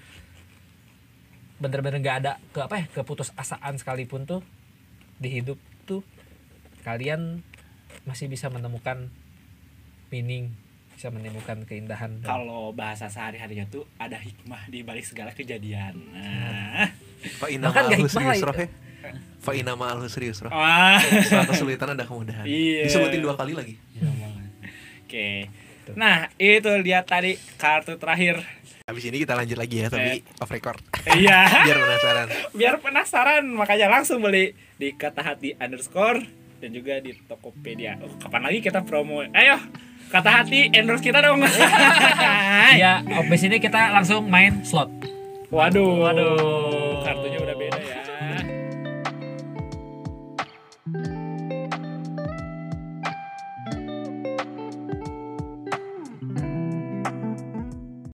bener-bener nggak ada ke apa ya keputusasaan sekalipun tuh di hidup tuh kalian masih bisa menemukan meaning bisa menemukan keindahan Kalau bahasa sehari-harinya tuh ada hikmah di balik segala kejadian. Nah. Bahkan gak hikmah husri lah yusra, he. Fa inna ma'al husri yusra. Wah. Setelah kesulitan ada kemudahan. Iya. Disebutin dua kali lagi. Ya, banget. Oke. Nah, itu dia tadi kartu terakhir. Habis ini kita lanjut lagi ya, tapi off record. Iya. Biar penasaran. Biar penasaran, makanya langsung beli di kata hati underscore dan juga di Tokopedia. Oh, kapan lagi kita promo? Ayo, kata hati endorse kita dong. ya habis ini kita langsung main slot Waduh, waduh.